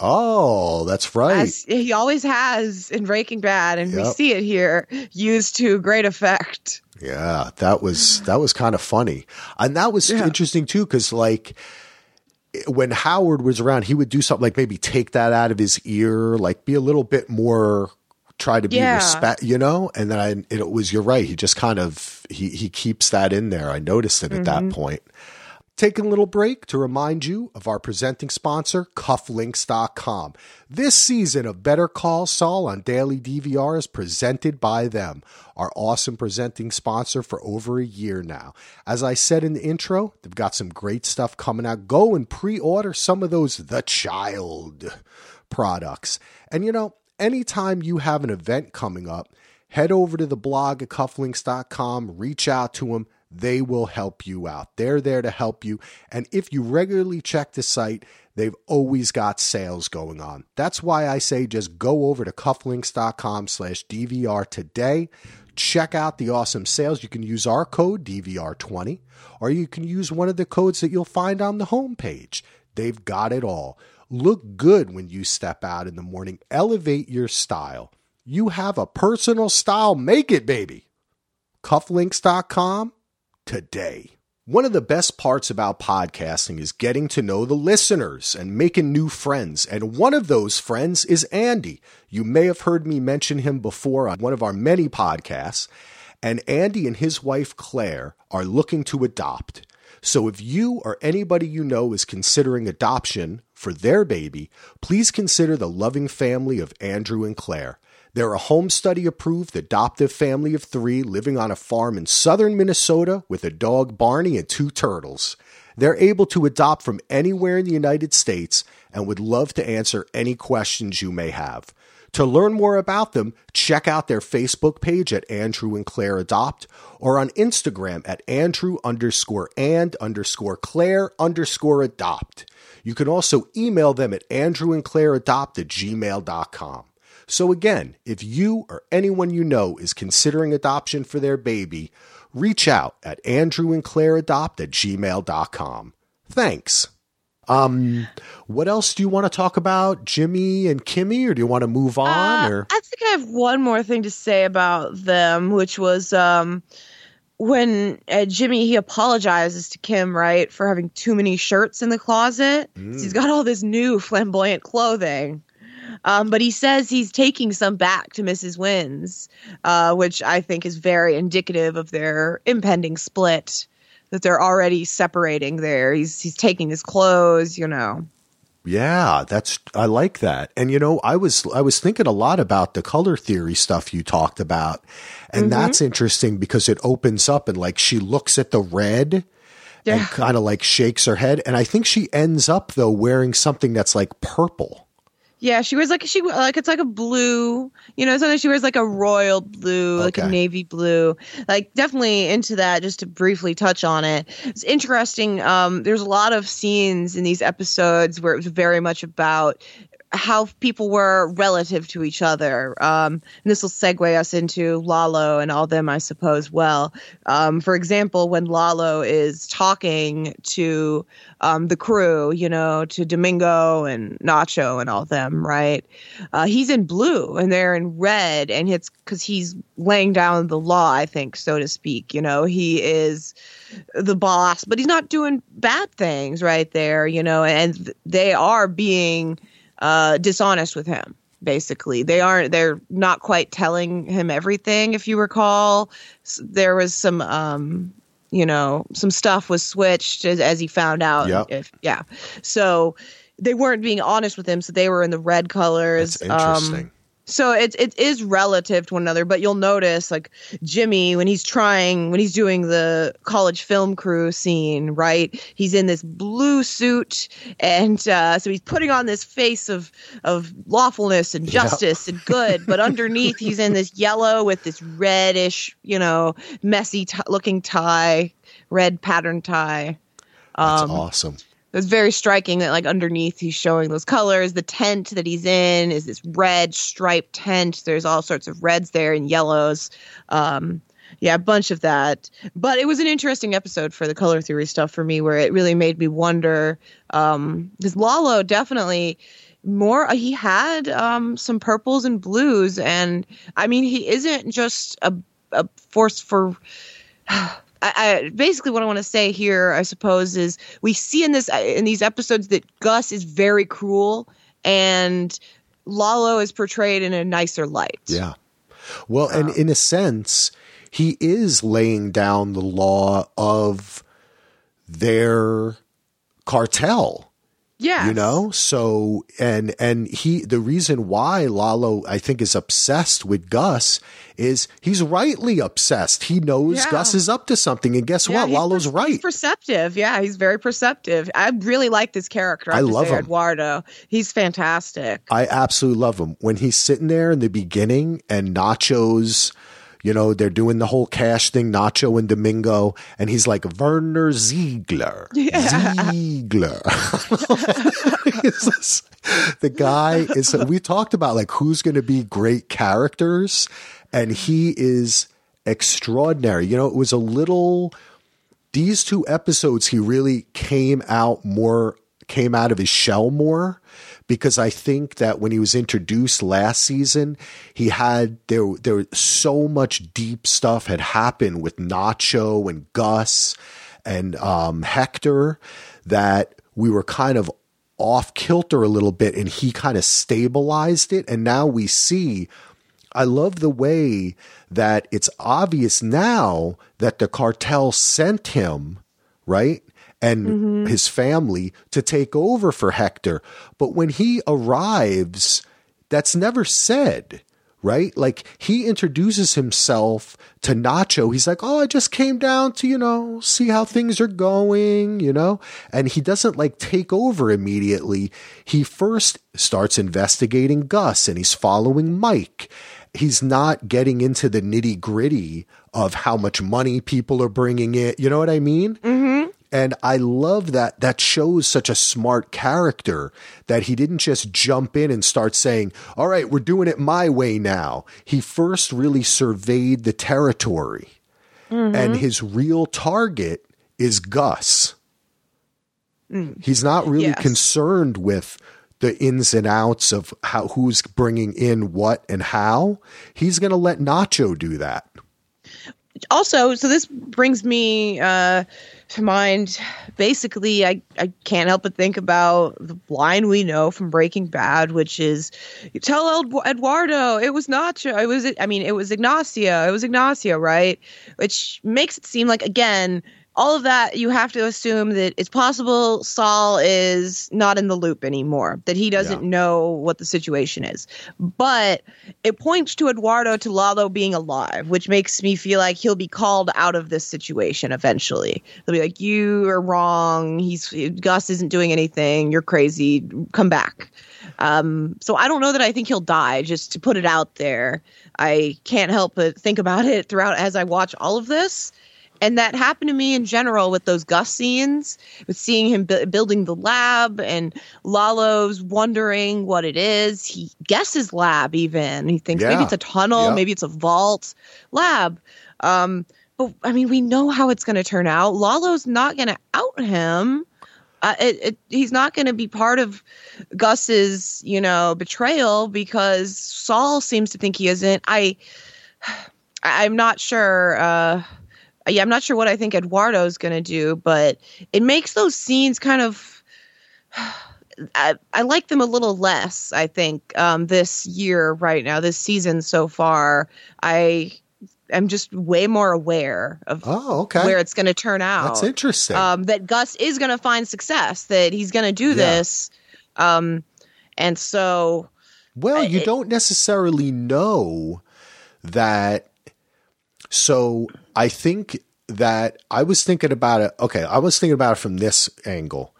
oh, that's right. as he always has in Breaking Bad, and we see it here used to great effect. Yeah, that was that was kind of funny, and that was Yeah. interesting too, because like when Howard was around, he would do something like maybe take that out of his ear, like be a little bit more try to be Yeah. respect, you know. And then I, it was you're right. He just kind of he he keeps that in there. I noticed it at that mm-hmm. point. Taking a little break to remind you of our presenting sponsor, Cufflinks.com. This season of Better Call Saul on Daily DVR is presented by them, our awesome presenting sponsor for over a year now. As I said in the intro, they've got some great stuff coming out. Go and pre order some of those The Child products. And you know, anytime you have an event coming up, head over to the blog at cufflinks.com, reach out to them. They will help you out. They're there to help you. And if you regularly check the site, they've always got sales going on. That's why I say just go over to cufflinks.com slash DVR today. Check out the awesome sales. You can use our code DVR20, or you can use one of the codes that you'll find on the homepage. They've got it all. Look good when you step out in the morning. Elevate your style. You have a personal style. Make it, baby. Cufflinks.com today. One of the best parts about podcasting is getting to know the listeners and making new friends. And one of those friends is Andy. You may have heard me mention him before on one of our many podcasts. And Andy and his wife Claire are looking to adopt. So if you or anybody you know is considering adoption for their baby, please consider the loving family of Andrew and Claire. They're a home study approved adoptive family of three living on a farm in southern Minnesota with a dog Barney and two turtles. They're able to adopt from anywhere in the United States and would love to answer any questions you may have. To learn more about them, check out their Facebook page at Andrew and Claire Adopt or on Instagram at Andrew underscore and underscore Claire underscore adopt. You can also email them at Andrew and Claire Adopt at gmail.com. So again, if you or anyone you know is considering adoption for their baby, reach out at Andrew and Claire Adopt at gmail.com. Thanks. Um, what else do you want to talk about, Jimmy and Kimmy, or do you want to move on? Uh, or I think I have one more thing to say about them, which was um, when uh, Jimmy he apologizes to Kim, right, for having too many shirts in the closet. He's got all this new flamboyant clothing. Um, but he says he's taking some back to Mrs. Wynn's, uh, which I think is very indicative of their impending split. That they're already separating there. He's he's taking his clothes, you know. Yeah, that's I like that. And you know, I was I was thinking a lot about the color theory stuff you talked about. And mm-hmm. that's interesting because it opens up and like she looks at the red and kind of like shakes her head and I think she ends up though wearing something that's like purple. Yeah, she wears like she like it's like a blue, you know. Sometimes she wears like a royal blue, like a navy blue. Like definitely into that. Just to briefly touch on it, it's interesting. Um, there's a lot of scenes in these episodes where it was very much about how people were relative to each other. Um, and this will segue us into Lalo and all them, I suppose. Well, um, for example, when Lalo is talking to um, the crew, you know, to Domingo and Nacho and all them, right? Uh, he's in blue and they're in red, and it's because he's laying down the law, I think, so to speak. You know, he is the boss, but he's not doing bad things right there, you know, and they are being uh, dishonest with him. Basically, they aren't. They're not quite telling him everything. If you recall, there was some, um, you know, some stuff was switched as, as he found out. Yep. If, yeah. So they weren't being honest with him. So they were in the red colors. That's interesting. Um, so it it is relative to one another, but you'll notice like Jimmy when he's trying when he's doing the college film crew scene, right? He's in this blue suit, and uh, so he's putting on this face of of lawfulness and justice and good, but underneath he's in this yellow with this reddish, you know, messy t- looking tie, red pattern tie. That's Um, awesome. it's very striking that like underneath he's showing those colors the tent that he's in is this red striped tent. There's all sorts of reds there and yellows. Um yeah a bunch of that. But it was an interesting episode for the color theory stuff for me where it really made me wonder um because lalo definitely more he had um some purples and blues. And i mean he isn't just a, a force for I, I basically what I want to say here, I suppose, is we see in this uh, in these episodes that Gus is very cruel and Lalo is portrayed in a nicer light. Yeah. Well, and um, in a sense, he is laying down the law of their cartel. Yeah. You know? So and and he the reason why Lalo I think is obsessed with Gus is he's rightly obsessed. He knows Yeah. Gus is up to something and guess Yeah, what? Lalo's per- right. He's perceptive. Yeah, he's very perceptive. I really like this character. I, I love say, him. Eduardo. He's fantastic. I absolutely love him. When he's sitting there in the beginning and Nacho's, you know, they're doing the whole cash thing, Nacho and Domingo, and he's like, Werner Ziegler. Ziegler. The guy is, we talked about like who's going to be great characters, and he is extraordinary. You know, it was a little, these two episodes, he really came out more, came out of his shell more because I think that when he was introduced last season, he had there there so much deep stuff had happened with Nacho and Gus and um, Hector that we were kind of off kilter a little bit, and he kind of stabilized it, and now we see. I love the way that it's obvious now that the cartel sent him, right? And his family to take over for Hector. But when he arrives, that's never said, right? Like he introduces himself to Nacho. He's like, Oh, I just came down to, you know, see how things are going, you know? And he doesn't like take over immediately. He first starts investigating Gus and he's following Mike. He's not getting into the nitty gritty of how much money people are bringing in. You know what I mean? Mm-hmm. And I love that that shows such a smart character that he didn't just jump in and start saying, All right, we're doing it my way now. He first really surveyed the territory. And his real target is Gus. He's not really Yes. concerned with the ins and outs of how who's bringing in what and how. He's going to let Nacho do that. also so this brings me uh to mind basically i i can't help but think about the line we know from breaking bad which is tell Ed- eduardo it was nacho it was i mean it was ignacio it was ignacio right? Which makes it seem like again all of that you have to assume that it's possible Saul is not in the loop anymore, that he doesn't Yeah. know what the situation is. But it points to Eduardo to Lalo being alive, which makes me feel like he'll be called out of this situation eventually. They'll be like, "You are wrong. He's Gus isn't doing anything. You're crazy. Come back." Um, so I don't know that I think he'll die. Just to put it out there, I can't help but think about it throughout as I watch all of this. And that happened to me in general with those Gus scenes, with seeing him bu- building the lab and Lalo's wondering what it is. He guesses lab even. He thinks maybe it's a tunnel, Yep. maybe it's a vault lab. Um, but I mean, we know how it's going to turn out. Lalo's not going to out him. Uh, it, it, he's not going to be part of Gus's, you know, betrayal because Saul seems to think he isn't. I, I'm not sure. Uh, yeah, I'm not sure what I think Eduardo's going to do, but it makes those scenes kind of. I, I like them a little less. I think um, this year, right now, this season so far, I am just way more aware of Oh, okay. where it's going to turn out. That's interesting. Um, that Gus is going to find success. That he's going to do Yeah. this, um, and so Well, you it- don't necessarily know that. So I think that I was thinking about it. Okay, I was thinking about it from this angle.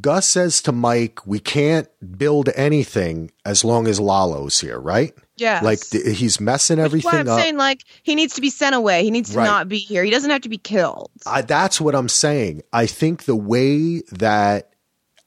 Gus says to Mike, "We can't build anything as long as Lalo's here, right? Yeah, Like th- he's messing Which everything I'm up. saying like he needs to be sent away. He needs to Right. not be here. He doesn't have to be killed. I, that's what I'm saying. I think the way that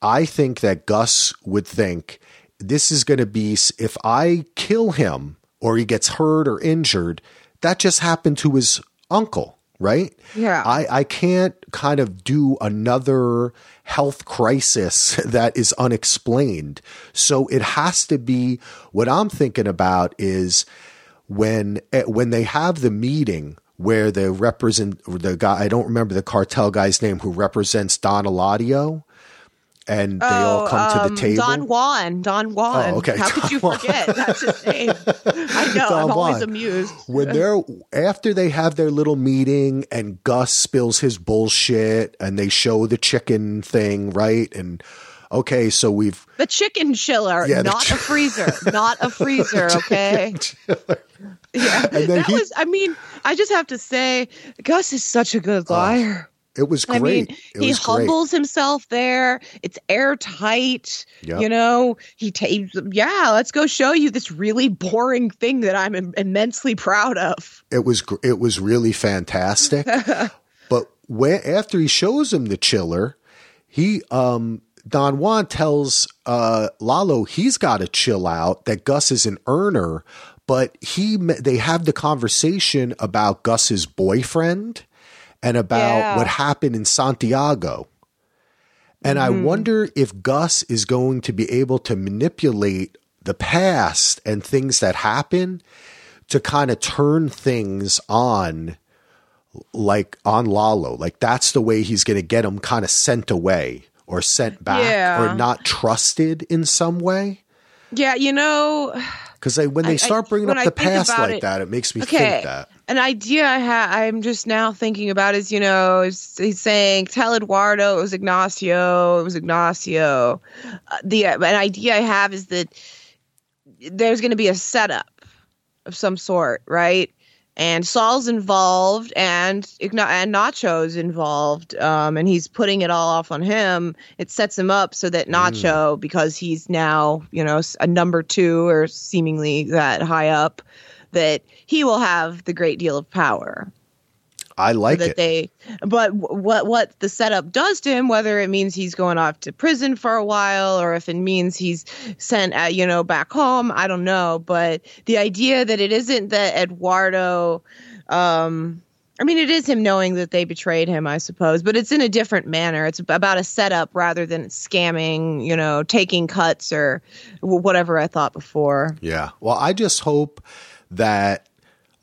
I think that Gus would think this is going to be if I kill him or he gets hurt or injured, that just happened to his uncle, right? Yeah. I, I can't kind of do another health crisis that is unexplained. So it has to be what I'm thinking about is when eh, when they have the meeting where the represent the guy I don't remember the cartel guy's name who represents Don Eladio and they all come to um, the table. Don Juan. Don Juan. Oh, okay. How could you Juan. forget? That's his name. I know. Don I'm always amused. when they're after they have their little meeting and Gus spills his bullshit and they show the chicken thing, right? And okay, so we've The chicken chiller, Yeah, not chi- a freezer, not a freezer. Okay. Yeah. And then that he- was. I mean, I just have to say, Gus is such a good liar. It was great. I mean, it he was great. humbles himself there. It's airtight. Yep. You know, he takes, yeah. Let's go show you this really boring thing that I'm im- immensely proud of. It was gr- it was really fantastic. but where after he shows him the chiller, he um Don Juan tells uh Lalo he's got to chill out. That Gus is an earner, but he they have the conversation about Gus's boyfriend and about Yeah. what happened in Santiago. And I mm-hmm. wonder if Gus is going to be able to manipulate the past and things that happen to kind of turn things on like on Lalo. Like that's the way he's going to get him kind of sent away or sent back Yeah. or not trusted in some way. Yeah, you know, Because they, when they I- I- start bringing when up the past like it- that, it makes me okay. think that. An idea I ha- I'm just now thinking about is, you know, he's saying, tell Eduardo it was Ignacio, it was Ignacio. Uh, the an idea I have is that there's going to be a setup of some sort, right? And Saul's involved, and and Nacho's involved, um, and he's putting it all off on him. It sets him up so that Nacho, because he's now you know a number two or seemingly that high up, that he will have the great deal of power I like that it. they but what what the setup does to him whether it means he's going off to prison for a while or if it means he's sent uh, you know back home i don't know but the idea that it isn't that eduardo um I mean, it is him knowing that they betrayed him, I suppose, but it's in a different manner. It's about a setup rather than scamming, you know, taking cuts or whatever I thought before. Yeah. Well, I just hope that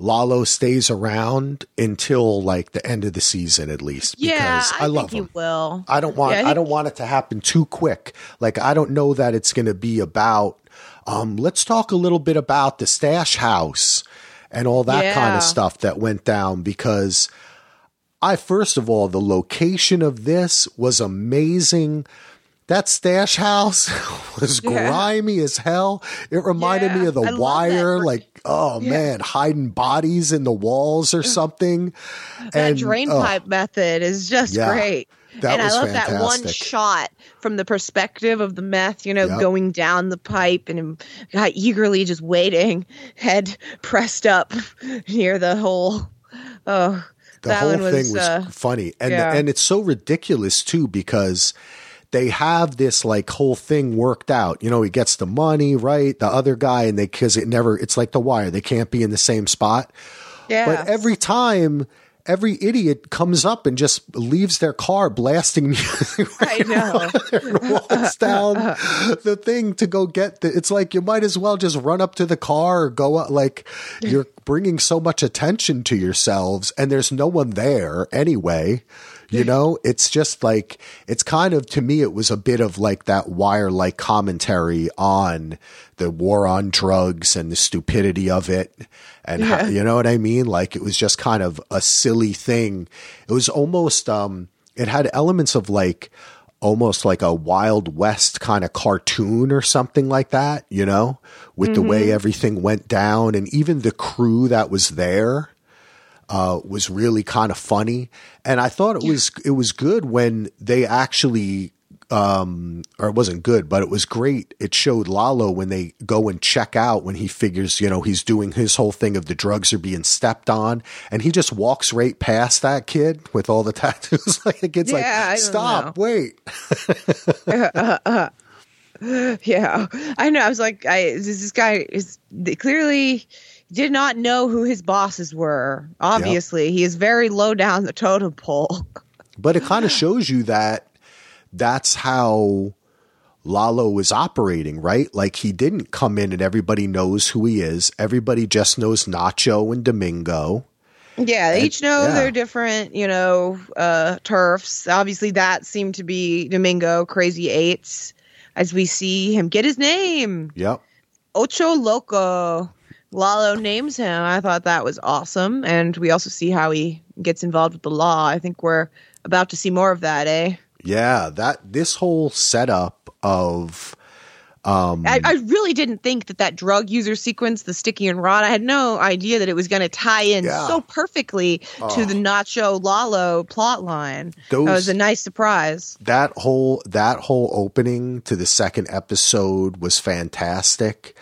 Lalo stays around until like the end of the season at least. Yeah, Because I, I, love think him. he will. I don't want Yeah, I he- don't want it to happen too quick. Like I don't know that it's going to be about um let's talk a little bit about the stash house and all that kind of stuff that went down because I first of all the location of this was amazing. That stash house was Yeah. grimy as hell. It reminded me of the I wire, like oh man, hiding bodies in the walls or something. that and drain oh, pipe method is just Yeah, great. that was fantastic. and I love that one shot from the perspective of the meth, you know, Yep. going down the pipe and him uh, eagerly just waiting, head pressed up near the hole. Oh, the That whole one was, thing was uh, funny, and yeah. and it's so ridiculous too because they have this like whole thing worked out. You know, he gets the money right, the other guy, and they because it never. It's like the wire; they can't be in the same spot. Yeah. But every time. Every idiot comes up and just leaves their car blasting music I know. and walks down the thing to go get the. It's like you might as well just run up to the car or go up. Like you're bringing so much attention to yourselves, and there's no one there anyway. You know, it's just like it's kind of to me. It was a bit of like that wire like commentary on the war on drugs and the stupidity of it, and how, you know what I mean. Like it was just kind of a silly thing. It was almost um, it had elements of like almost like a Wild West kind of cartoon or something like that, you know, with the way everything went down and even the crew that was there uh, was really kind of funny. And I thought it was it was good when they actually um or it wasn't good, but it was great. It showed Lalo when they go and check out when he figures, you know, he's doing his whole thing of the drugs are being stepped on and he just walks right past that kid with all the tattoos. like the kid's Yeah, like, stop, wait. Yeah, I know. I was like, I this guy is clearly did not know who his bosses were. Obviously, he is very low down the totem pole. But it kind of shows you that that's how Lalo is operating, right? Like he didn't come in and everybody knows who he is. Everybody just knows Nacho and Domingo. Yeah, they each know yeah. their different, you know, uh, turfs. Obviously, that seemed to be Domingo, Crazy Eights, as we see him get his name. Yep. Ocho Loco. Lalo names him. I thought that was awesome. And we also see how he gets involved with the law. I think we're about to see more of that, eh? Yeah, that this whole setup of I, I really didn't think that that drug user sequence, the sticky and rod, I had no idea that it was going to tie in Yeah. so perfectly to the Nacho Lalo plot line. Those- that was a nice surprise. that whole that whole opening to the second episode was fantastic.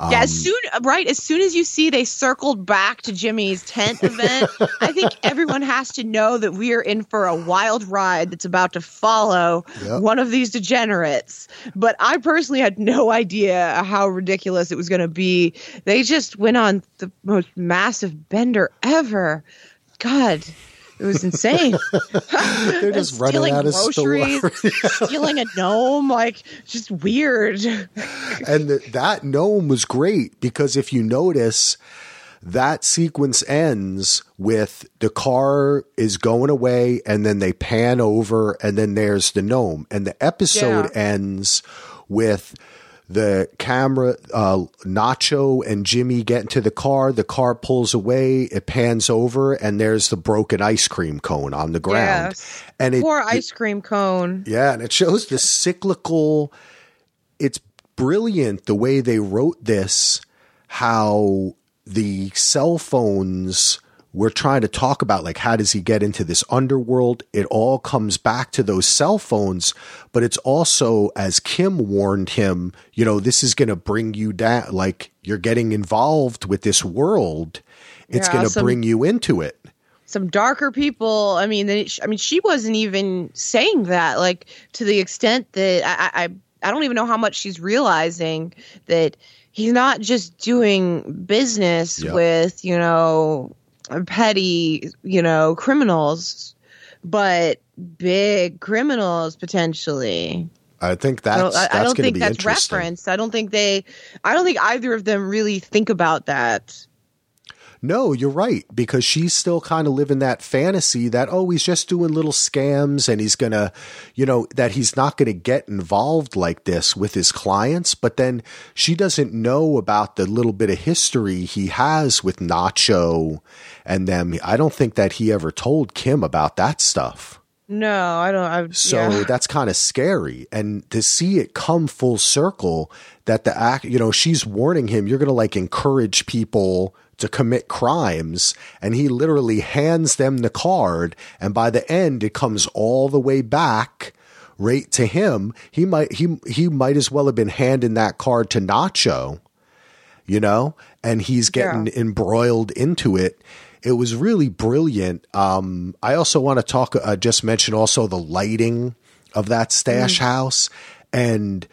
Yeah, as um, soon right as soon as you see they circled back to Jimmy's tent event, I think everyone has to know that we are in for a wild ride that's about to follow Yep. one of these degenerates. But I personally had no idea how ridiculous it was going to be. They just went on the most massive bender ever. God. It was insane. They're just running out of groceries, stealing a gnome, like just weird. and the, that gnome was great because if you notice that sequence ends with the car is going away and then they pan over and then there's the gnome and the episode Yeah. ends with the camera uh, nacho and jimmy get into the car the car pulls away it pans over and there's the broken ice cream cone on the ground Yes. and it, Poor it- ice cream cone. yeah, and it shows the cyclical. It's brilliant the way they wrote this, how the cell phones were trying to talk about, like, how does he get into this underworld? It all comes back to those cell phones, but it's also, as Kim warned him, you know, this is going to bring you down, like, you're getting involved with this world. It's Yeah, going to bring you into it. some darker people. I mean, I mean, she wasn't even saying that, like to the extent that I, I, I don't even know how much she's realizing that he's not just doing business Yeah. with, you know, petty, you know, criminals, but big criminals potentially. I think I that's, don't, I, that's I don't think that's referenced. I don't think they, I don't think either of them really think about that. No, you're right because she's still kind of living that fantasy that oh he's just doing little scams and he's going to you know that he's not going to get involved like this with his clients but then she doesn't know about the little bit of history he has with Nacho and them I don't think that he ever told Kim about that stuff. No, I don't. I, So yeah. that's kind of scary. And to see it come full circle that the act, you know, she's warning him, you're going to like encourage people to commit crimes. And he literally hands them the card. And by the end, it comes all the way back right to him. He might, he, he might as well have been handing that card to Nacho, you know, and he's getting Yeah. embroiled into it. It was really brilliant. Um, I also want to talk, uh, just mention also the lighting of that stash house and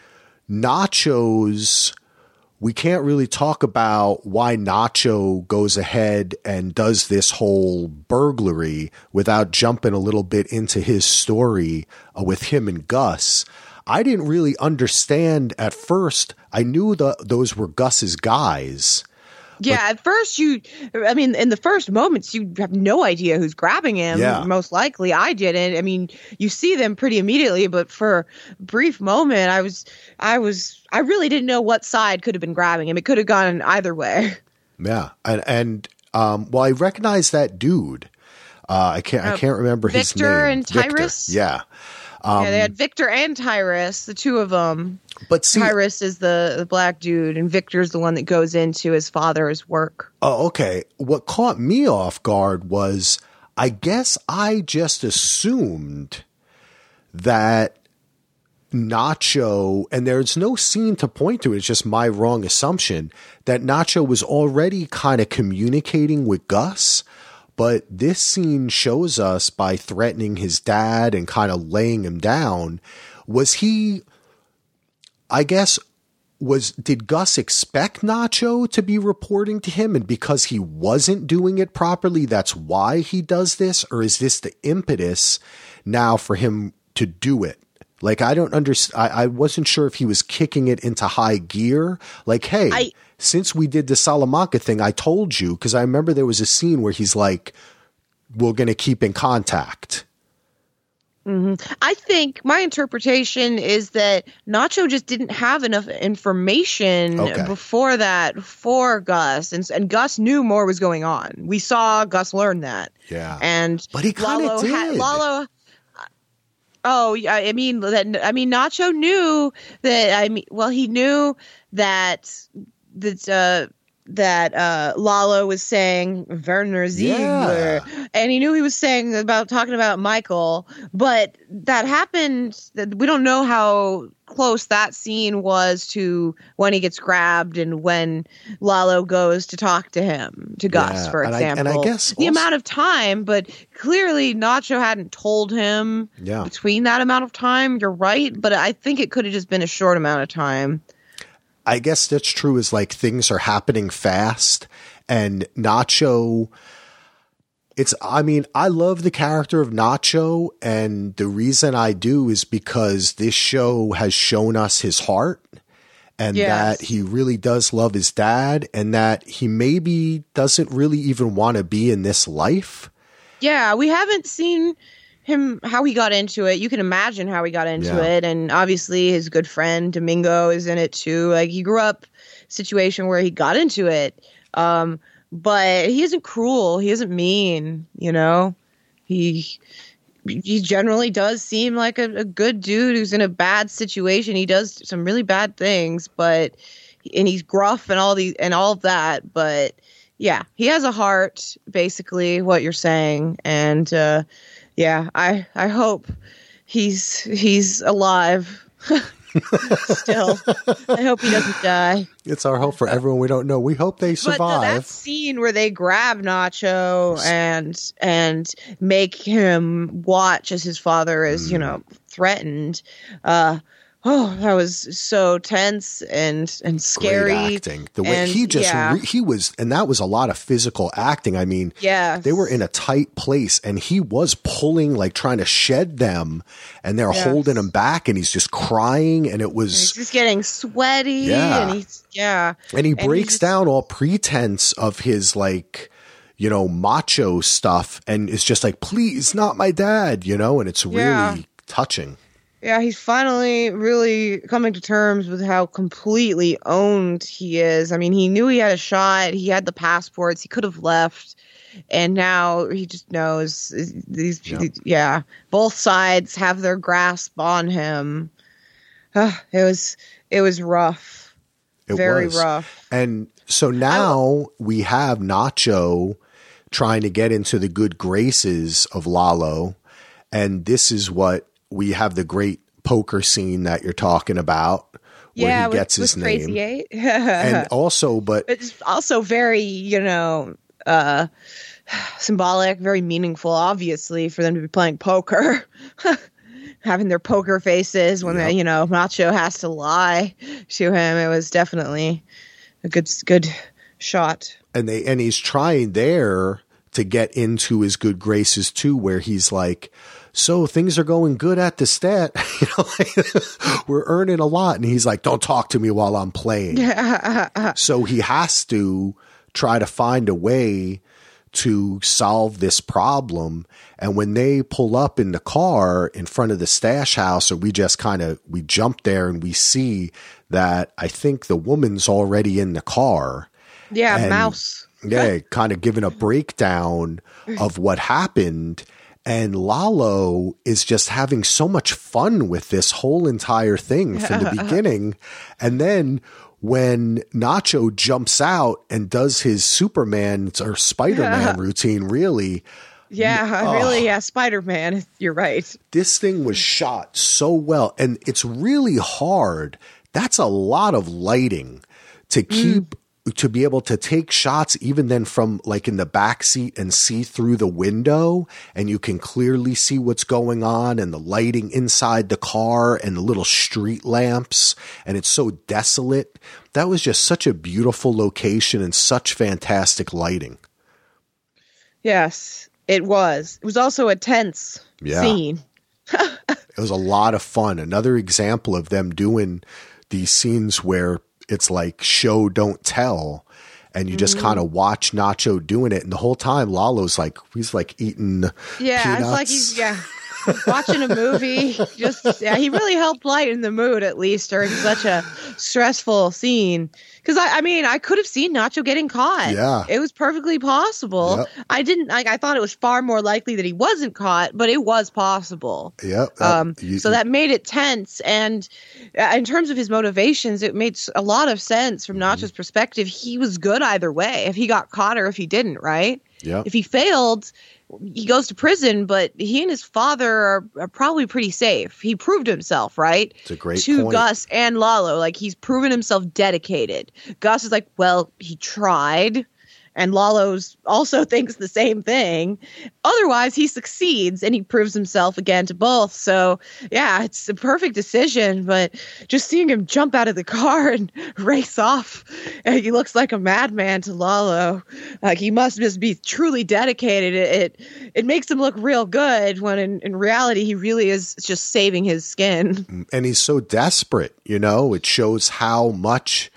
Nacho's. We can't really talk about why Nacho goes ahead and does this whole burglary without jumping a little bit into his story uh, with him and Gus. I didn't really understand at first. I knew that those were Gus's guys. Yeah, at first you, I mean, in the first moments, you have no idea who's grabbing him. Yeah. Most likely, I didn't. I mean, you see them pretty immediately, but for a brief moment, I was, I was, I really didn't know what side could have been grabbing him. It could have gone either way. Yeah, and and um, well, I recognize that dude. Uh, I can't. I Uh, can't remember his name. Victor and Victor. Tyrus? Yeah, yeah, they had um, Victor and Tyrus, the two of them. but see, Tyrus is the, the black dude, and Victor's the one that goes into his father's work. Oh, okay. What caught me off guard was I guess I just assumed that Nacho, and there's no scene to point to, it's just my wrong assumption that Nacho was already kind of communicating with Gus. But this scene shows us by threatening his dad and kind of laying him down. Was he, I guess, was did Gus expect Nacho to be reporting to him and because he wasn't doing it properly that's why he does this or is this the impetus now for him to do it like I don't understand I, I wasn't sure if he was kicking it into high gear like hey I- since we did the Salamanca thing I told you because I remember there was a scene where he's like we're going to keep in contact mm-hmm. I think my interpretation is that Nacho just didn't have enough information Okay. before that for Gus, and and Gus knew more was going on. We saw Gus learn that. Yeah. and But he Lalo had- did. Lalo. Oh. I mean that. I mean, Nacho knew that. I mean, well, he knew that that uh, that uh, Lalo was saying Werner Ziegler, and he knew he was saying about talking about Michael. But that happened. that We don't know how close that scene was to when he gets grabbed and when Lalo goes to talk to him to Gus, Yeah, for and I- example. and I guess the also- amount of time, but clearly Nacho hadn't told him Yeah. between that amount of time. You're right, but I think it could have just been a short amount of time. I guess that's true is like things are happening fast and Nacho it's I mean, I love the character of Nacho and the reason I do is because this show has shown us his heart and Yes. that he really does love his dad and that he maybe doesn't really even want to be in this life. Yeah, we haven't seen him how he got into it. You can imagine how he got into Yeah. it, and obviously his good friend Domingo is in it too. Like he grew up situation where he got into it, um, but he isn't cruel. He isn't mean. You know, he he generally does seem like a, a good dude who's in a bad situation. He does some really bad things, but and he's gruff and all these and all of that, but yeah, he has a heart, basically what you're saying, and uh, yeah, I I hope he's he's alive still. I hope he doesn't die. It's our hope for everyone we don't know. We hope they But the, that survive. scene where they grab Nacho and and make him watch as his father is, Mm. you know, threatened. Uh, oh, that was so tense and and scary. Great acting. The way and, he just yeah. re- he was and that was a lot of physical acting. I mean, yeah, they were in a tight place and he was pulling like trying to shed them and they're Yes. holding him back and he's just crying and it He's was just getting sweaty Yeah. and he's yeah. and he and breaks he's- down all pretense of his like you know macho stuff and it's just like please not my dad you know and it's really Yeah. touching Yeah, he's finally really coming to terms with how completely owned he is. I mean, he knew he had a shot, he had the passports, he could have left, and now he just knows these. Yep. Yeah, both sides have their grasp on him. Ah, it was it was rough, it very was rough. and so now we have nacho trying to get into the good graces of lalo and this is what we have the great poker scene that you're talking about where yeah, he with, gets his name Crazy Eight. and also but it's also very you know uh symbolic, very meaningful, obviously, for them to be playing poker. Having their poker faces when Yep. they, you know, Nacho has to lie to him. It was definitely a good good shot. and they and he's trying there to get into his good graces too where he's like so things are going good at the stat you know like, we're earning a lot and he's like don't talk to me while i'm playing so he has to try to find a way to solve this problem and when they pull up in the car in front of the stash house or we just kind of we jump there and we see that i think the woman's already in the car Yeah, And- mouse. yeah, kind of giving a breakdown of what happened. And Lalo is just having so much fun with this whole entire thing from the beginning. And then when Nacho jumps out and does his Superman or Spider Man routine, really, Yeah, oh. really, yeah, Spider Man. You're right. this thing was shot so well and it's really hard that's a lot of lighting to mm. keep to be able to take shots even then from like in the back seat and see through the window and you can clearly see what's going on and the lighting inside the car and the little street lamps and it's so desolate that was just such a beautiful location and such fantastic lighting Yes, it was. It was also a tense Yeah. scene. It was a lot of fun. Another example of them doing these scenes where it's like show don't tell. And you just kind of mm. watch Nacho doing it. And the whole time Lalo's like he's like eating Yeah, peanuts. it's like he's yeah watching a movie. Just yeah, he really helped lighten the mood at least during such a stressful scene. Because I, I mean, I could have seen Nacho getting caught. Yeah. it was perfectly possible. Yep. I didn't like. I thought it was far more likely that he wasn't caught, but it was possible. uh, Um, you- so that made it tense. And uh, in terms of his motivations, it made a lot of sense from Mm-hmm. Nacho's perspective. He was good either way, if he got caught or if he didn't, right? yeah. If he failed, he goes to prison, but he and his father are, are probably pretty safe. He proved himself, right? It's a great to point. Gus and Lalo. Like he's proven himself dedicated. Gus is like, well, he tried. And Lalo's also thinks the same thing. Otherwise, he succeeds and he proves himself again to both. So, yeah, it's a perfect decision. But just seeing him jump out of the car and race off, and he looks like a madman to Lalo. Like he must just be truly dedicated. It it, it makes him look real good when in, in reality he really is just saving his skin. Mm, and he's so desperate, you know, it shows how much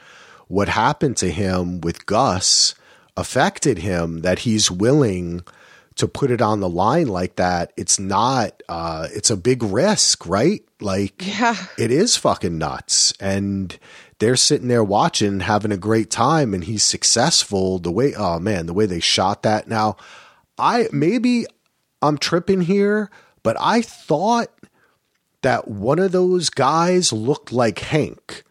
what happened to him with Gus affected him that he's willing to put it on the line like that. It's not uh it's a big risk, right? Like Yeah. it is fucking nuts. And they're sitting there watching, having a great time, and he's successful. The way, oh man, the way they shot that. Now, I maybe I'm tripping here, but I thought that one of those guys looked like Hank.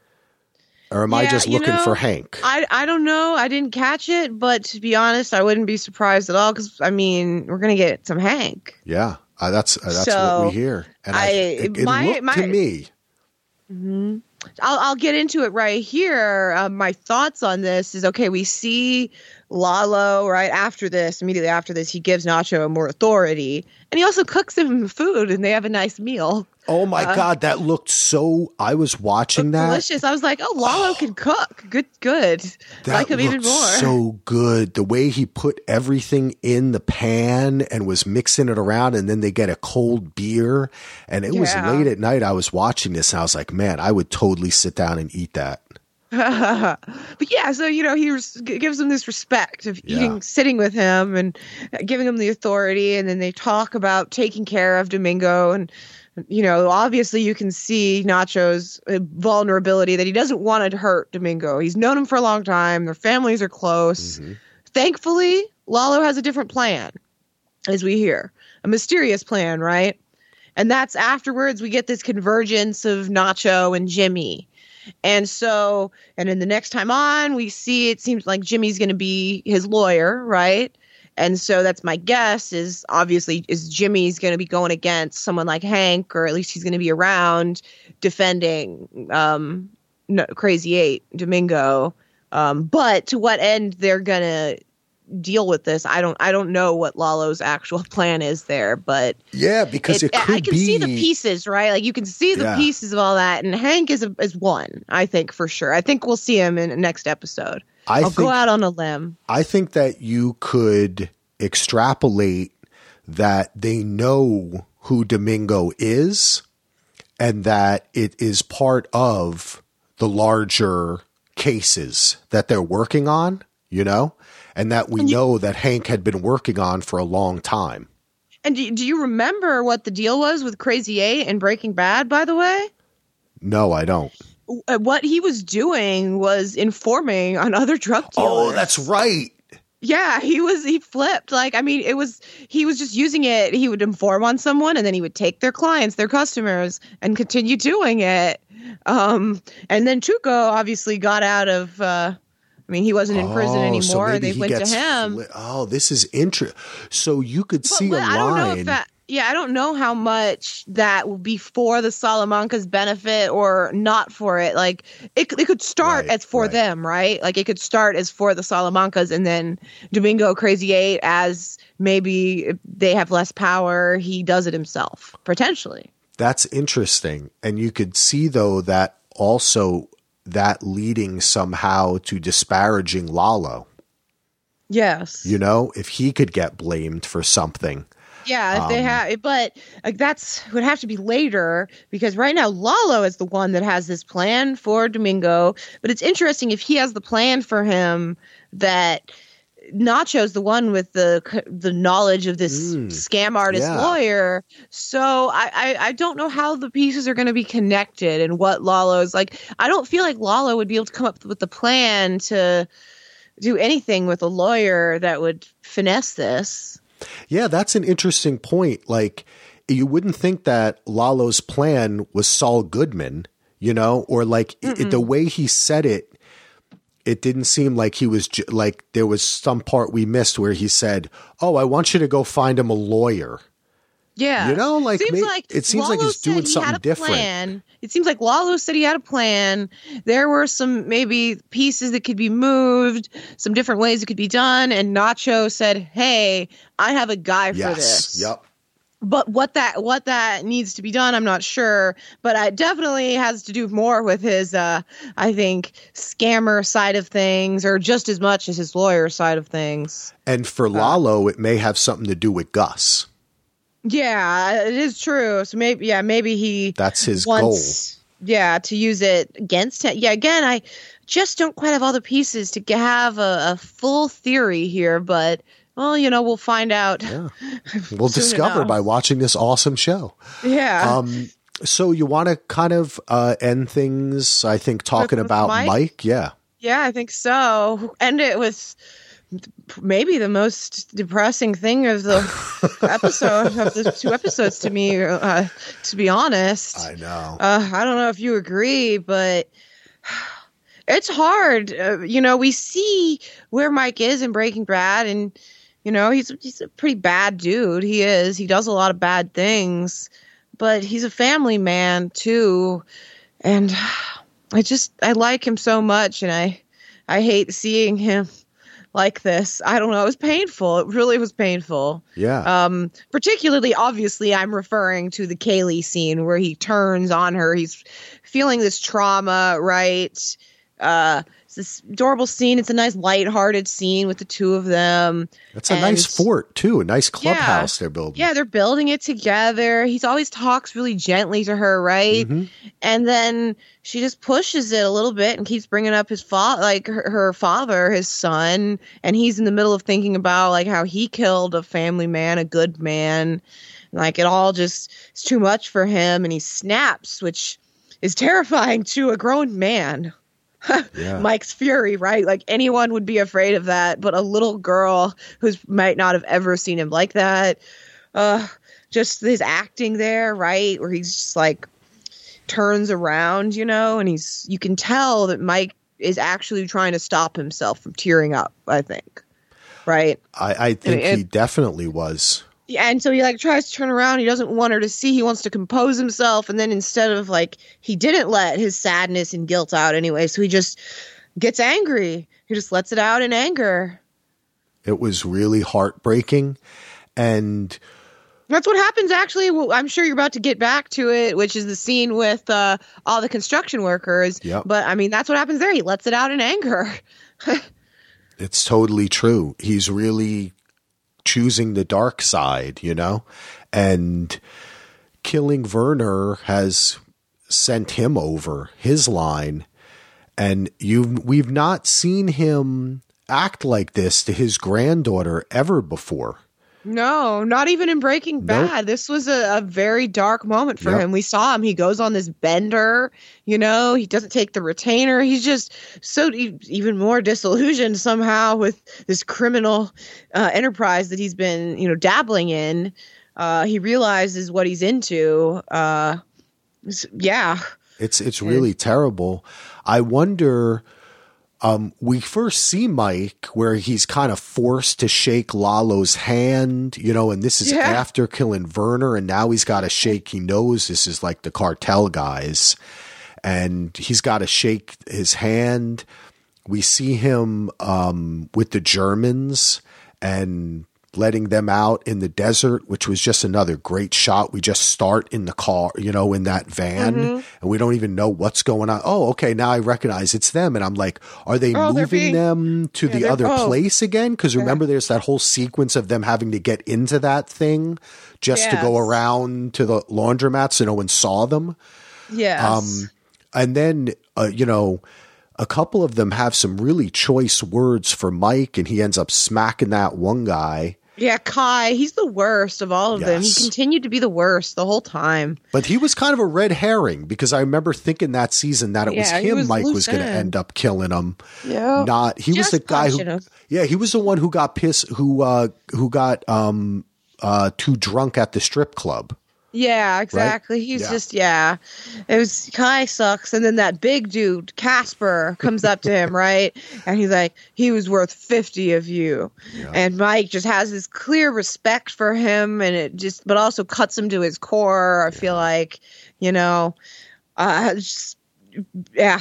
Or am I Yeah, just you looking know, for Hank? I, I don't know. I didn't catch it, but to be honest, I wouldn't be surprised at all because I mean we're gonna get some Hank. yeah, uh, that's uh, that's what we hear. And I, I- it, it my- looked my- to me. I'll I'll get into it right here. Um, my thoughts on this is okay. We see Lalo right after this. Immediately after this, he gives Nacho more authority, and he also cooks him food, and they have a nice meal. Oh my uh, god, that looked so. I was watching that. Delicious. I was like, oh, Lalo can cook. Good, good. That like him even more. so good. The way he put everything in the pan and was mixing it around, and then they get a cold beer. And it was late at night. I was watching this, and I was like, man, I would totally sit down and eat that. but yeah, so you know, he res- gives him this respect of Yeah. eating, sitting with him, and giving him the authority, and then they talk about taking care of Domingo, and you know, obviously you can see Nacho's uh, vulnerability that he doesn't want to hurt Domingo. He's known him for a long time; their families are close. Thankfully, Lalo has a different plan, as we hear, a mysterious plan, right? And that's afterwards we get this convergence of Nacho and Jimmy. And so, and then the next time on, we see it seems like Jimmy's going to be his lawyer, right? And so that's my guess is obviously is Jimmy's going to be going against someone like Hank, or at least he's going to be around defending um, no, Crazy Eight, Domingo. Um, but to what end they're going to deal with this. I don't I don't know what Lalo's actual plan is there, but Yeah, because it, could I can be. see the pieces, right? Like you can see the Yeah. pieces of all that, and Hank is a, is one. I think for sure. I think we'll see him in the next episode. I will think go out on a limb. I think that you could extrapolate that they know who Domingo is and that it is part of the larger cases that they're working on, you know, and that we know that Hank had been working on for a long time. And do, do you remember what the deal was with Crazy Eight and Breaking Bad? By the way, No, I don't. Uh, what he was doing was informing on other drug dealers. Oh, that's right. Yeah, he was he flipped. Like I mean, it was he was just using it. He would inform on someone and then he would take their clients, their customers and continue doing it. Um and then Tuco obviously got out of uh I mean, he wasn't in prison Oh, so anymore. maybe they he went to him. fli- oh, this is interesting. So you could But- see a I don't know line. if that yeah, I don't know how much that will be for the Salamanca's benefit or not for it. Like it, it could start Right, as for right. them, right? Like it could start as for the Salamancas and then Domingo Crazy Eight as maybe they have less power, he does it himself, potentially. That's interesting. And you could see though that also that leading somehow to disparaging Lalo. Yes. You know, if he could get blamed for something. Yeah, if they Um, have, but like that's would have to be later because right now Lalo is the one that has this plan for Domingo. But it's interesting if he has the plan for him that Nacho's the one with the the knowledge of this Mm, scam artist yeah. lawyer. So I, I I don't know how the pieces are going to be connected and what Lalo's like. I don't feel like Lalo would be able to come up with the plan to do anything with a lawyer that would finesse this. Yeah, that's an interesting point. Like, you wouldn't think that Lalo's plan was Saul Goodman, you know, or like it, the way he said it, it didn't seem like he was ju- like there was some part we missed where he said, "Oh, I want you to go find him a lawyer." Yeah, You know, like, seems may- like it seems like Lalo he's doing he something different. Plan. It seems like Lalo said he had a plan. There were some maybe pieces that could be moved, some different ways it could be done, and Nacho said, "Hey, I have a guy for Yes. this." Yep. But what that what that needs to be done, I'm not sure. But it definitely has to do more with his, uh, I think, scammer side of things, or just as much as his lawyer side of things. And for Lalo, it may have something to do with Gus. Yeah, it is true. So maybe, yeah, maybe he That's his wants, yeah, to use it against him. Yeah, again, I just don't quite have all the pieces to have a, a full theory here, but well, you know, we'll find out. Yeah. We'll discover enough. by watching this awesome show. Yeah. Um, so you want to kind of uh, end things, I think, talking about Mike? Mike? Yeah. yeah, I think so. End it with maybe the most depressing thing of the episode of the two episodes to me, uh, to be honest. I know. Uh, I don't know if you agree, but it's hard. Uh, you know, we see where Mike is in Breaking Bad, and you know he's he's a pretty bad dude. He is. He does a lot of bad things, but he's a family man too, and I just I like him so much, and I I hate seeing him like this. I don't know. It was painful. It really was painful. yeah. Um, particularly, obviously, I'm referring to the Kaylee scene where he turns on her. He's feeling this trauma, right? Uh, this adorable scene. It's a nice, lighthearted scene with the two of them. That's a nice fort, too. A nice clubhouse they're building. Yeah, they're building it together. He's always talks really gently to her, right? Mhm. And then she just pushes it a little bit and keeps bringing up his father, like her, her father, his son, and he's in the middle of thinking about like how he killed a family man, a good man. Like it all just is too much for him, and he snaps, which is terrifying to a grown man. Yeah. Mike's fury, right? Like anyone would be afraid of that, but a little girl who's might not have ever seen him like that. Uh, just his acting there, right? Where he's just like turns around, you know, and he's you can tell that Mike is actually trying to stop himself from tearing up, I think. Right? I, I think it- he definitely was. Yeah, and so he like tries to turn around. He doesn't want her to see. He wants to compose himself, and then instead of like he didn't let his sadness and guilt out anyway, so he just gets angry. He just lets it out in anger. It was really heartbreaking. And That's what happens. Actually, Well, I'm sure you're about to get back to it, which is the scene with uh, all the construction workers. Yep. But I mean, that's what happens there. He lets it out in anger. it's totally true. He's really choosing the dark side, you know? And killing Werner has sent him over his line. And you've we've not seen him act like this to his granddaughter ever before. No, not even in Breaking Nope. Bad. This was a, a very dark moment for Yep. him. We saw him. He goes on this bender. You know, he doesn't take the retainer. He's just so even more disillusioned somehow with this criminal uh, enterprise that he's been, you know, dabbling in. Uh, he realizes what he's into. Uh, yeah. It's it's really terrible. I wonder. Um, we first see Mike where he's kind of forced to shake Lalo's hand, you know, and this is Yeah. after killing Werner, and now he's got to shake. He knows this is like the cartel guys, and he's got to shake his hand. We see him um, with the Germans and letting them out in the desert, which was just another great shot. We just start in the car, you know, in that van, Mm-hmm. and we don't even know what's going on. Oh, okay, now I recognize it's them, and I'm like, are they Oh, moving being- them to the other oh. place again? Because remember, there's that whole sequence of them having to get into that thing just to go around to the laundromat so no one saw them. Yes. Um, and then, uh, you know, a couple of them have some really choice words for Mike, and he ends up smacking that one guy. yeah, Kai, he's the worst of all of them. He continued to be the worst the whole time. But he was kind of a red herring because I remember thinking that season that it was Yeah, he him was Mike was going to end. up killing him. Yeah. Not he was the guy who him. Yeah, he was the one who got pissed who uh who got um uh too drunk at the strip club. Yeah, exactly. He's Yeah. just yeah. It was Kai sucks, and then that big dude Casper comes up to him, right? And he's like, he was worth fifty of you. And Mike just has this clear respect for him, and it just, but also cuts him to his core. I feel like, you know, uh, just, yeah.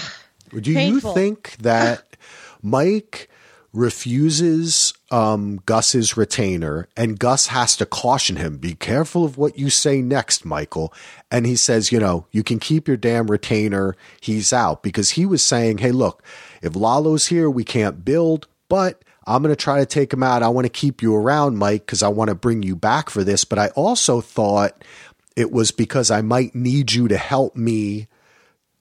Do Painful. you think that Mike refuses um, Gus's retainer and Gus has to caution him, be careful of what you say next, Michael? And he says, you know, you can keep your damn retainer. He's out because he was saying, hey, look, if Lalo's here, we can't build, but I'm going to try to take him out. I want to keep you around, Mike, because I want to bring you back for this. But I also thought it was because I might need you to help me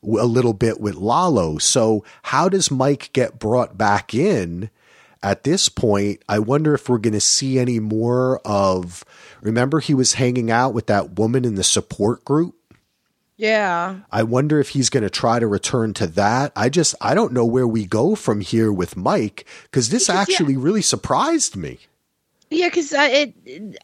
a little bit with Lalo. So how does Mike get brought back in at this point? I wonder if we're going to see any more of. Remember, he was hanging out with that woman in the support group. Yeah. I wonder if he's going to try to return to that. I just I don't know where we go from here with Mike because this Because, yeah. actually really surprised me. Yeah, because it,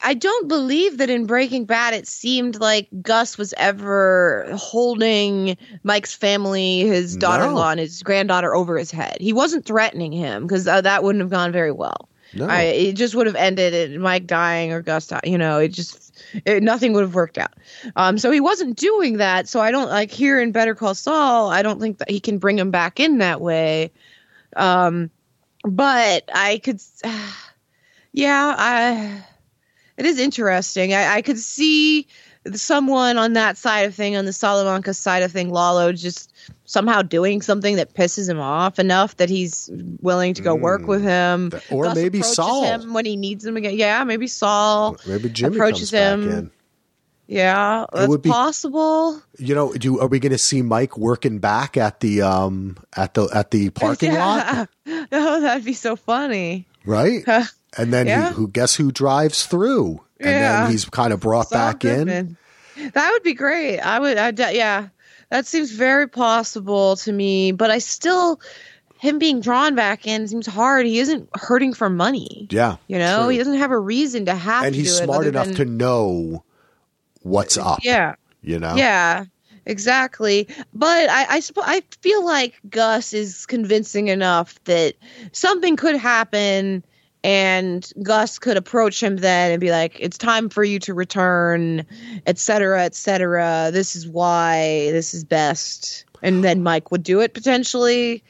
I don't believe that in Breaking Bad it seemed like Gus was ever holding Mike's family, his daughter-in-law, and his granddaughter over his head. He wasn't threatening him because uh, that wouldn't have gone very well. No. I, it just would have ended in Mike dying or Gus dying. You know, it just it, nothing would have worked out. Um, so he wasn't doing that. So I don't like here in Better Call Saul. I don't think that he can bring him back in that way. Um, but I could, yeah, I. It is interesting. I, I could see someone on that side of thing, on the Salamanca side of thing, Lalo, just somehow doing something that pisses him off enough that he's willing to go work with him, or maybe Saul. him when he needs him again. Yeah, maybe Saul. Maybe Jimmy approaches him. Yeah, that's would be- possible. You know, do are we going to see Mike working back at the um at the at the parking lot? Yeah. Oh, that'd be so funny. Right? And then Yeah. who, who guess who drives through? And Yeah. then he's kind of brought Saul back in. That would be great. I would. I yeah, that seems very possible to me. But I still, him being drawn back in seems hard. He isn't hurting for money. Yeah, You know, true. he doesn't have a reason to have and to he's do smart enough than- to know what's up. Yeah. you know. Yeah, exactly. But I, I, suppo- I feel like Gus is convincing enough that something could happen, and Gus could approach him then and be like, "It's time for you to return, et cetera, et cetera. This is why this is best." And then Mike would do it potentially.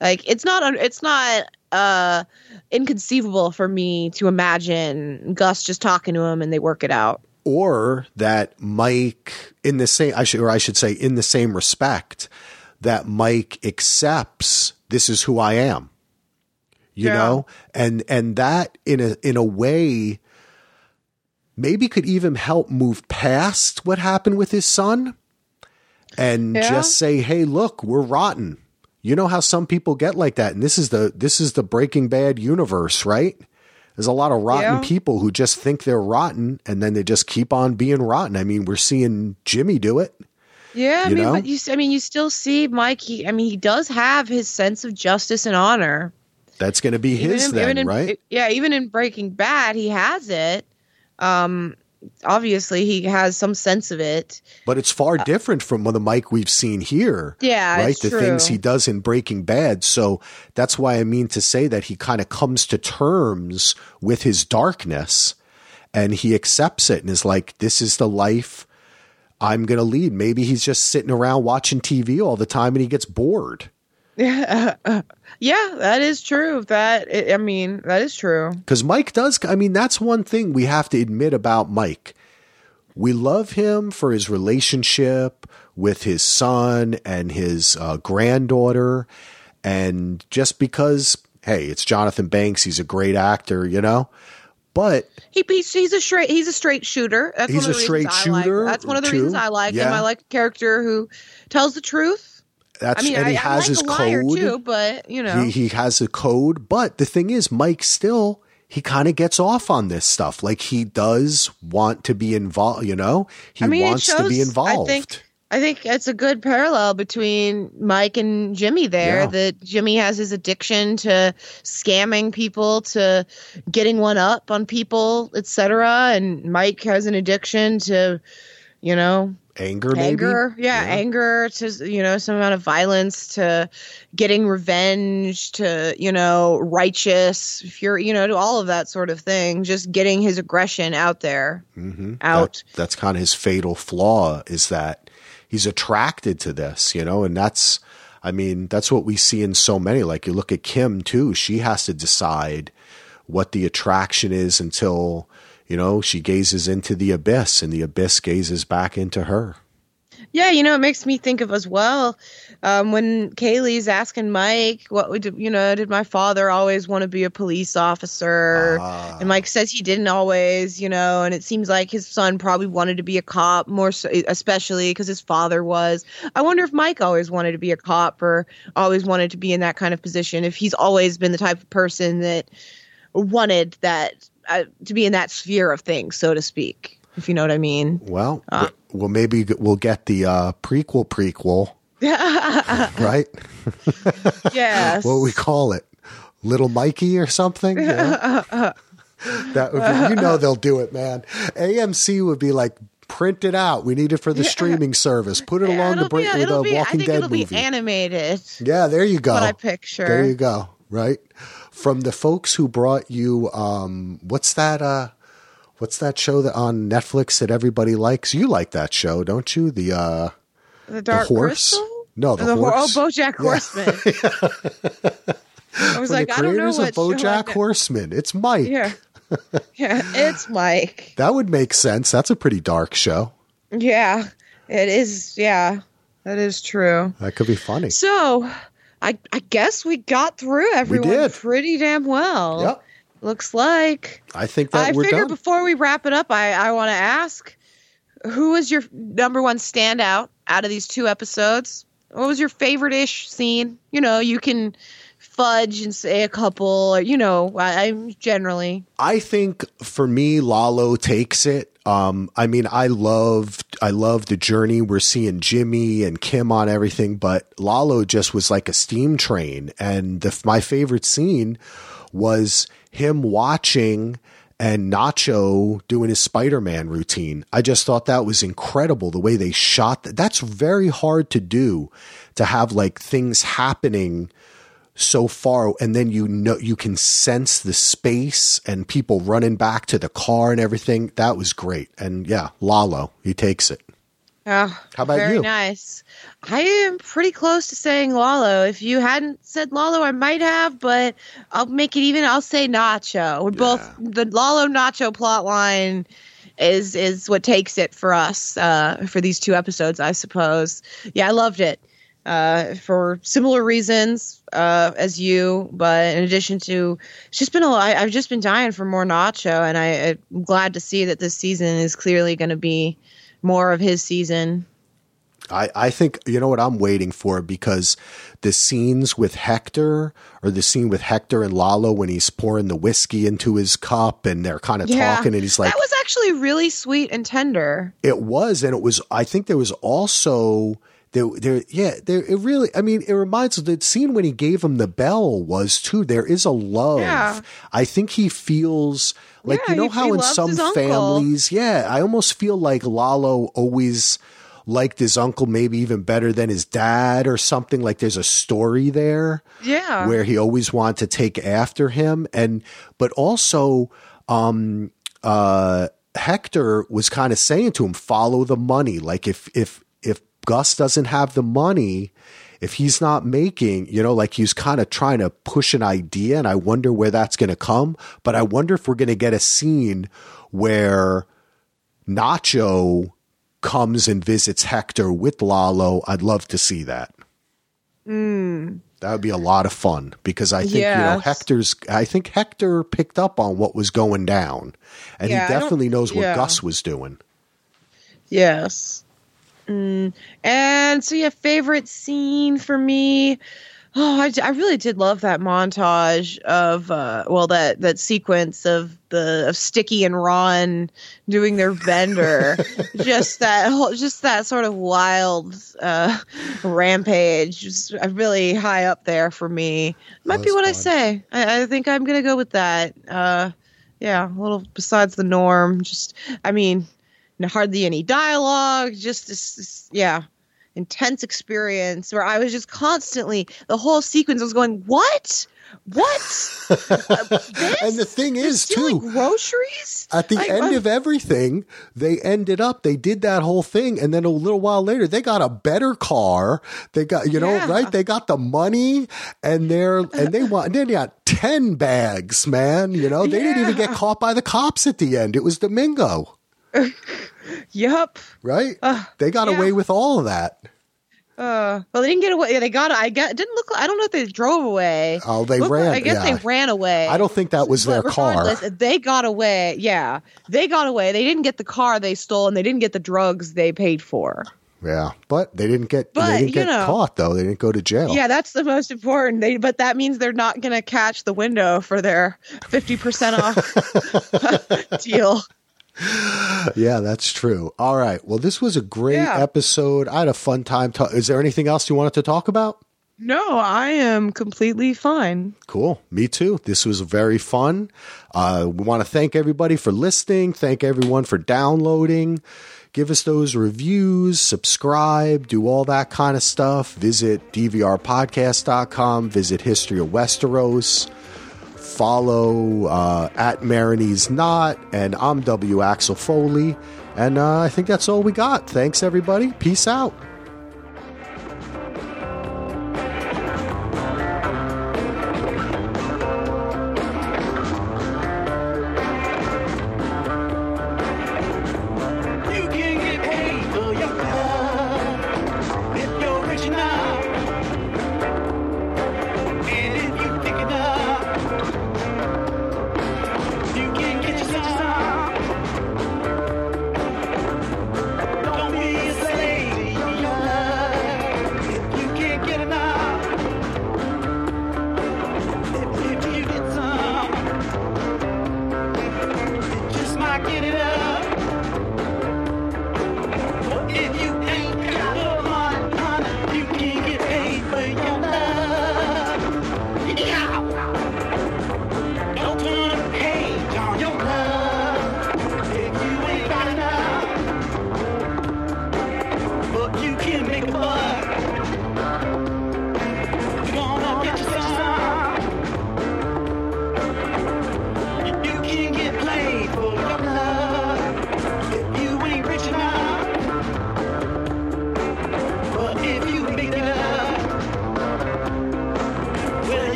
Like it's not it's not uh inconceivable for me to imagine Gus just talking to him and they work it out. Or that Mike in the same I should or I should say in the same respect that Mike accepts this is who I am. You Yeah. know? And and that in a in a way maybe could even help move past what happened with his son and Yeah. just say, "Hey, look, we're rotten." You know how some people get like that and this is the this is the Breaking Bad universe, right? There's a lot of rotten Yeah. people who just think they're rotten and then they just keep on being rotten. I mean, we're seeing Jimmy do it. Yeah, I You mean, know? but you I mean, you still see Mike. He, I mean, he does have his sense of justice and honor. That's going to be his in, then, even in, right? Yeah, even in Breaking Bad, he has it. Um, obviously, he has some sense of it. but it's far uh, different from the Mike we've seen here. Yeah, right. the true. things he does in Breaking Bad. So that's why I mean to say that he kind of comes to terms with his darkness and he accepts it and is like, this is the life I'm going to lead. Maybe he's just sitting around watching TV all the time and he gets bored. Yeah, that is true. That I mean, that is true. Because Mike does, I mean, that's one thing we have to admit about Mike. We love him for his relationship with his son and his uh, granddaughter. And just because, hey, it's Jonathan Banks, he's a great actor, you know? But He he's, he's a straight he's a straight shooter. That's He's one of a the straight I like- shooter, That's one of the too. reasons I like him. I like a character who tells the truth. That's, I mean, and he I has like his code. too, but you know, He, he has a code. But the thing is, Mike still, he kind of gets off on this stuff. Like he does want to be involved, you know? He I mean, wants to be involved. I think I think it's a good parallel between Mike and Jimmy there. Yeah. That Jimmy has his addiction to scamming people, to getting one up on people, etc. And Mike has an addiction to, you know, anger, maybe? anger. Yeah, anger to you know some amount of violence to getting revenge to you know righteous fury, you know, to all of that sort of thing. Just getting his aggression out there, Mm-hmm. out. That, that's kind of his fatal flaw is that he's attracted to this, you know, and that's, I mean, that's what we see in so many. Like you look at Kim too, she has to decide what the attraction is until, you know, she gazes into the abyss and the abyss gazes back into her. Yeah, you know, it makes me think of as well um, when Kaylee's asking Mike, "What would you know? Did my father always want to be a police officer?" Ah. and Mike says he didn't always, you know, and it seems like his son probably wanted to be a cop more, so, especially because his father was. I wonder if Mike always wanted to be a cop or always wanted to be in that kind of position. If he's always been the type of person that wanted that uh, to be in that sphere of things, so to speak. If you know what I mean. Well, w- well, maybe we'll get the uh, prequel prequel, right? Yes. what we call it, Little Mikey or something. you know? that would be, you know they'll do it, man. AMC would be like, print it out. We need it for the streaming service. Put it along the It'll break be- with it'll the I Walking think Dead it'll movie. be animated. yeah, there you go. what I picture. There you go. Right from the folks who brought you. Um, what's that? Uh, what's that show that on Netflix that everybody likes? You like that show, don't you? The uh, The Dark horse? Crystal? No, the Ho- horse. Oh, BoJack Horseman. I was like, the I don't know what BoJack. Horseman. It's Mike. Yeah, yeah, it's Mike. That would make sense. That's a pretty dark show. Yeah, it is. Yeah, that is true. That could be funny. So, I I guess we got through everyone pretty damn well. Yep. Looks like. I think that I we're figure done. before we wrap it up, I, I want to ask who was your number one standout out of these two episodes? What was your favorite ish scene? You know, you can fudge and say a couple, or, you know, I, I'm generally. I think for me, Lalo takes it. Um, I mean, I loved, I love the journey. We're seeing Jimmy and Kim on everything, but Lalo just was like a steam train. And the, my favorite scene was him watching and Nacho doing his Spider-Man routine. I just thought that was incredible the way they shot that. That's very hard to do to have like things happening so far and then you know you can sense the space and people running back to the car and everything that was great and yeah lalo he takes it Oh, How about you? very you? nice. I am pretty close to saying Lalo. If you hadn't said Lalo, I might have, but I'll make it even. I'll say Nacho. We're both the Lalo Nacho plot line is is what takes it for us uh, for these two episodes, I suppose. Yeah, I loved it uh, for similar reasons uh, as you, but in addition to, it's just been a lot. I've just been dying for more Nacho, and I, I'm glad to see that this season is clearly going to be more of his season. I, I think you know what I'm waiting for because the scenes with Hector or the scene with Hector and Lalo when he's pouring the whiskey into his cup and they're kind of talking and he's like that was actually really sweet and tender. it was and it was I think there was also there there yeah there it really I mean it reminds of the scene when he gave him the bell was too there is a love Yeah. I think he feels like Yeah, you know he- how he in some his uncle. families yeah I almost feel like Lalo always liked his uncle maybe even better than his dad or something like there's a story there Yeah. where he always wanted to take after him and but also um uh Hector was kind of saying to him follow the money like if if if Gus doesn't have the money if he's not making you know like he's kind of trying to push an idea and I wonder where that's going to come but I wonder if we're going to get a scene where Nacho comes and visits Hector with Lalo I'd love to see that hmm. that would be a lot of fun because I think you know Hector's. I think Hector picked up on what was going down, and Yeah, he definitely knows what yeah. Gus was doing. Yes. Mm. And so, yeah, favorite scene for me. Oh, I, I really did love that montage of, uh, well, that, that sequence of the of Sticky and Ron doing their bender. just that whole, just that sort of wild uh, rampage. Just uh, really high up there for me. Might be what I say. I, I think I'm gonna go with that. Uh, yeah, a little besides the norm. Just, I mean, hardly any dialogue. Just this, this- yeah, intense experience where I was just constantly the whole sequence was going, what, what? Uh, this? And the thing They're is, too, groceries at the Like, end I'm- of everything, they ended up. They did that whole thing, and then a little while later, they got a better car. They got you know Yeah. right. They got the money, and they're and they want. Then they got ten bags, man. You know they didn't even get caught by the cops at the end. It was Domingo, Yup. right? Uh, they got yeah. away with all of that. Uh, well, they didn't get away. They got. I got. Didn't look. I don't know if they drove away. Oh, they Looked ran, I guess yeah. they ran away. I don't think that was their car. They got away. Yeah, they got away. They didn't get the car they stole, and they didn't get the drugs they paid for. Yeah, but they didn't get But, they didn't get know- caught though. They didn't go to jail. Yeah, that's the most important. They, but that means they're not going to catch the window for their fifty percent off deal. Yeah, that's true. All right. Well, this was a great Yeah. episode. I had a fun time. Ta- Is there anything else you wanted to talk about? No, I am completely fine. Cool. Me too. This was very fun. Uh, we want to thank everybody for listening. Thank everyone for downloading. Give us those reviews, subscribe, do all that kind of stuff. Visit dvrpodcast.com, visit History of Westeros, follow uh, at Marinese Not, and I'm W. Axel Foley. And uh, I think that's all we got. Thanks, everybody. Peace out.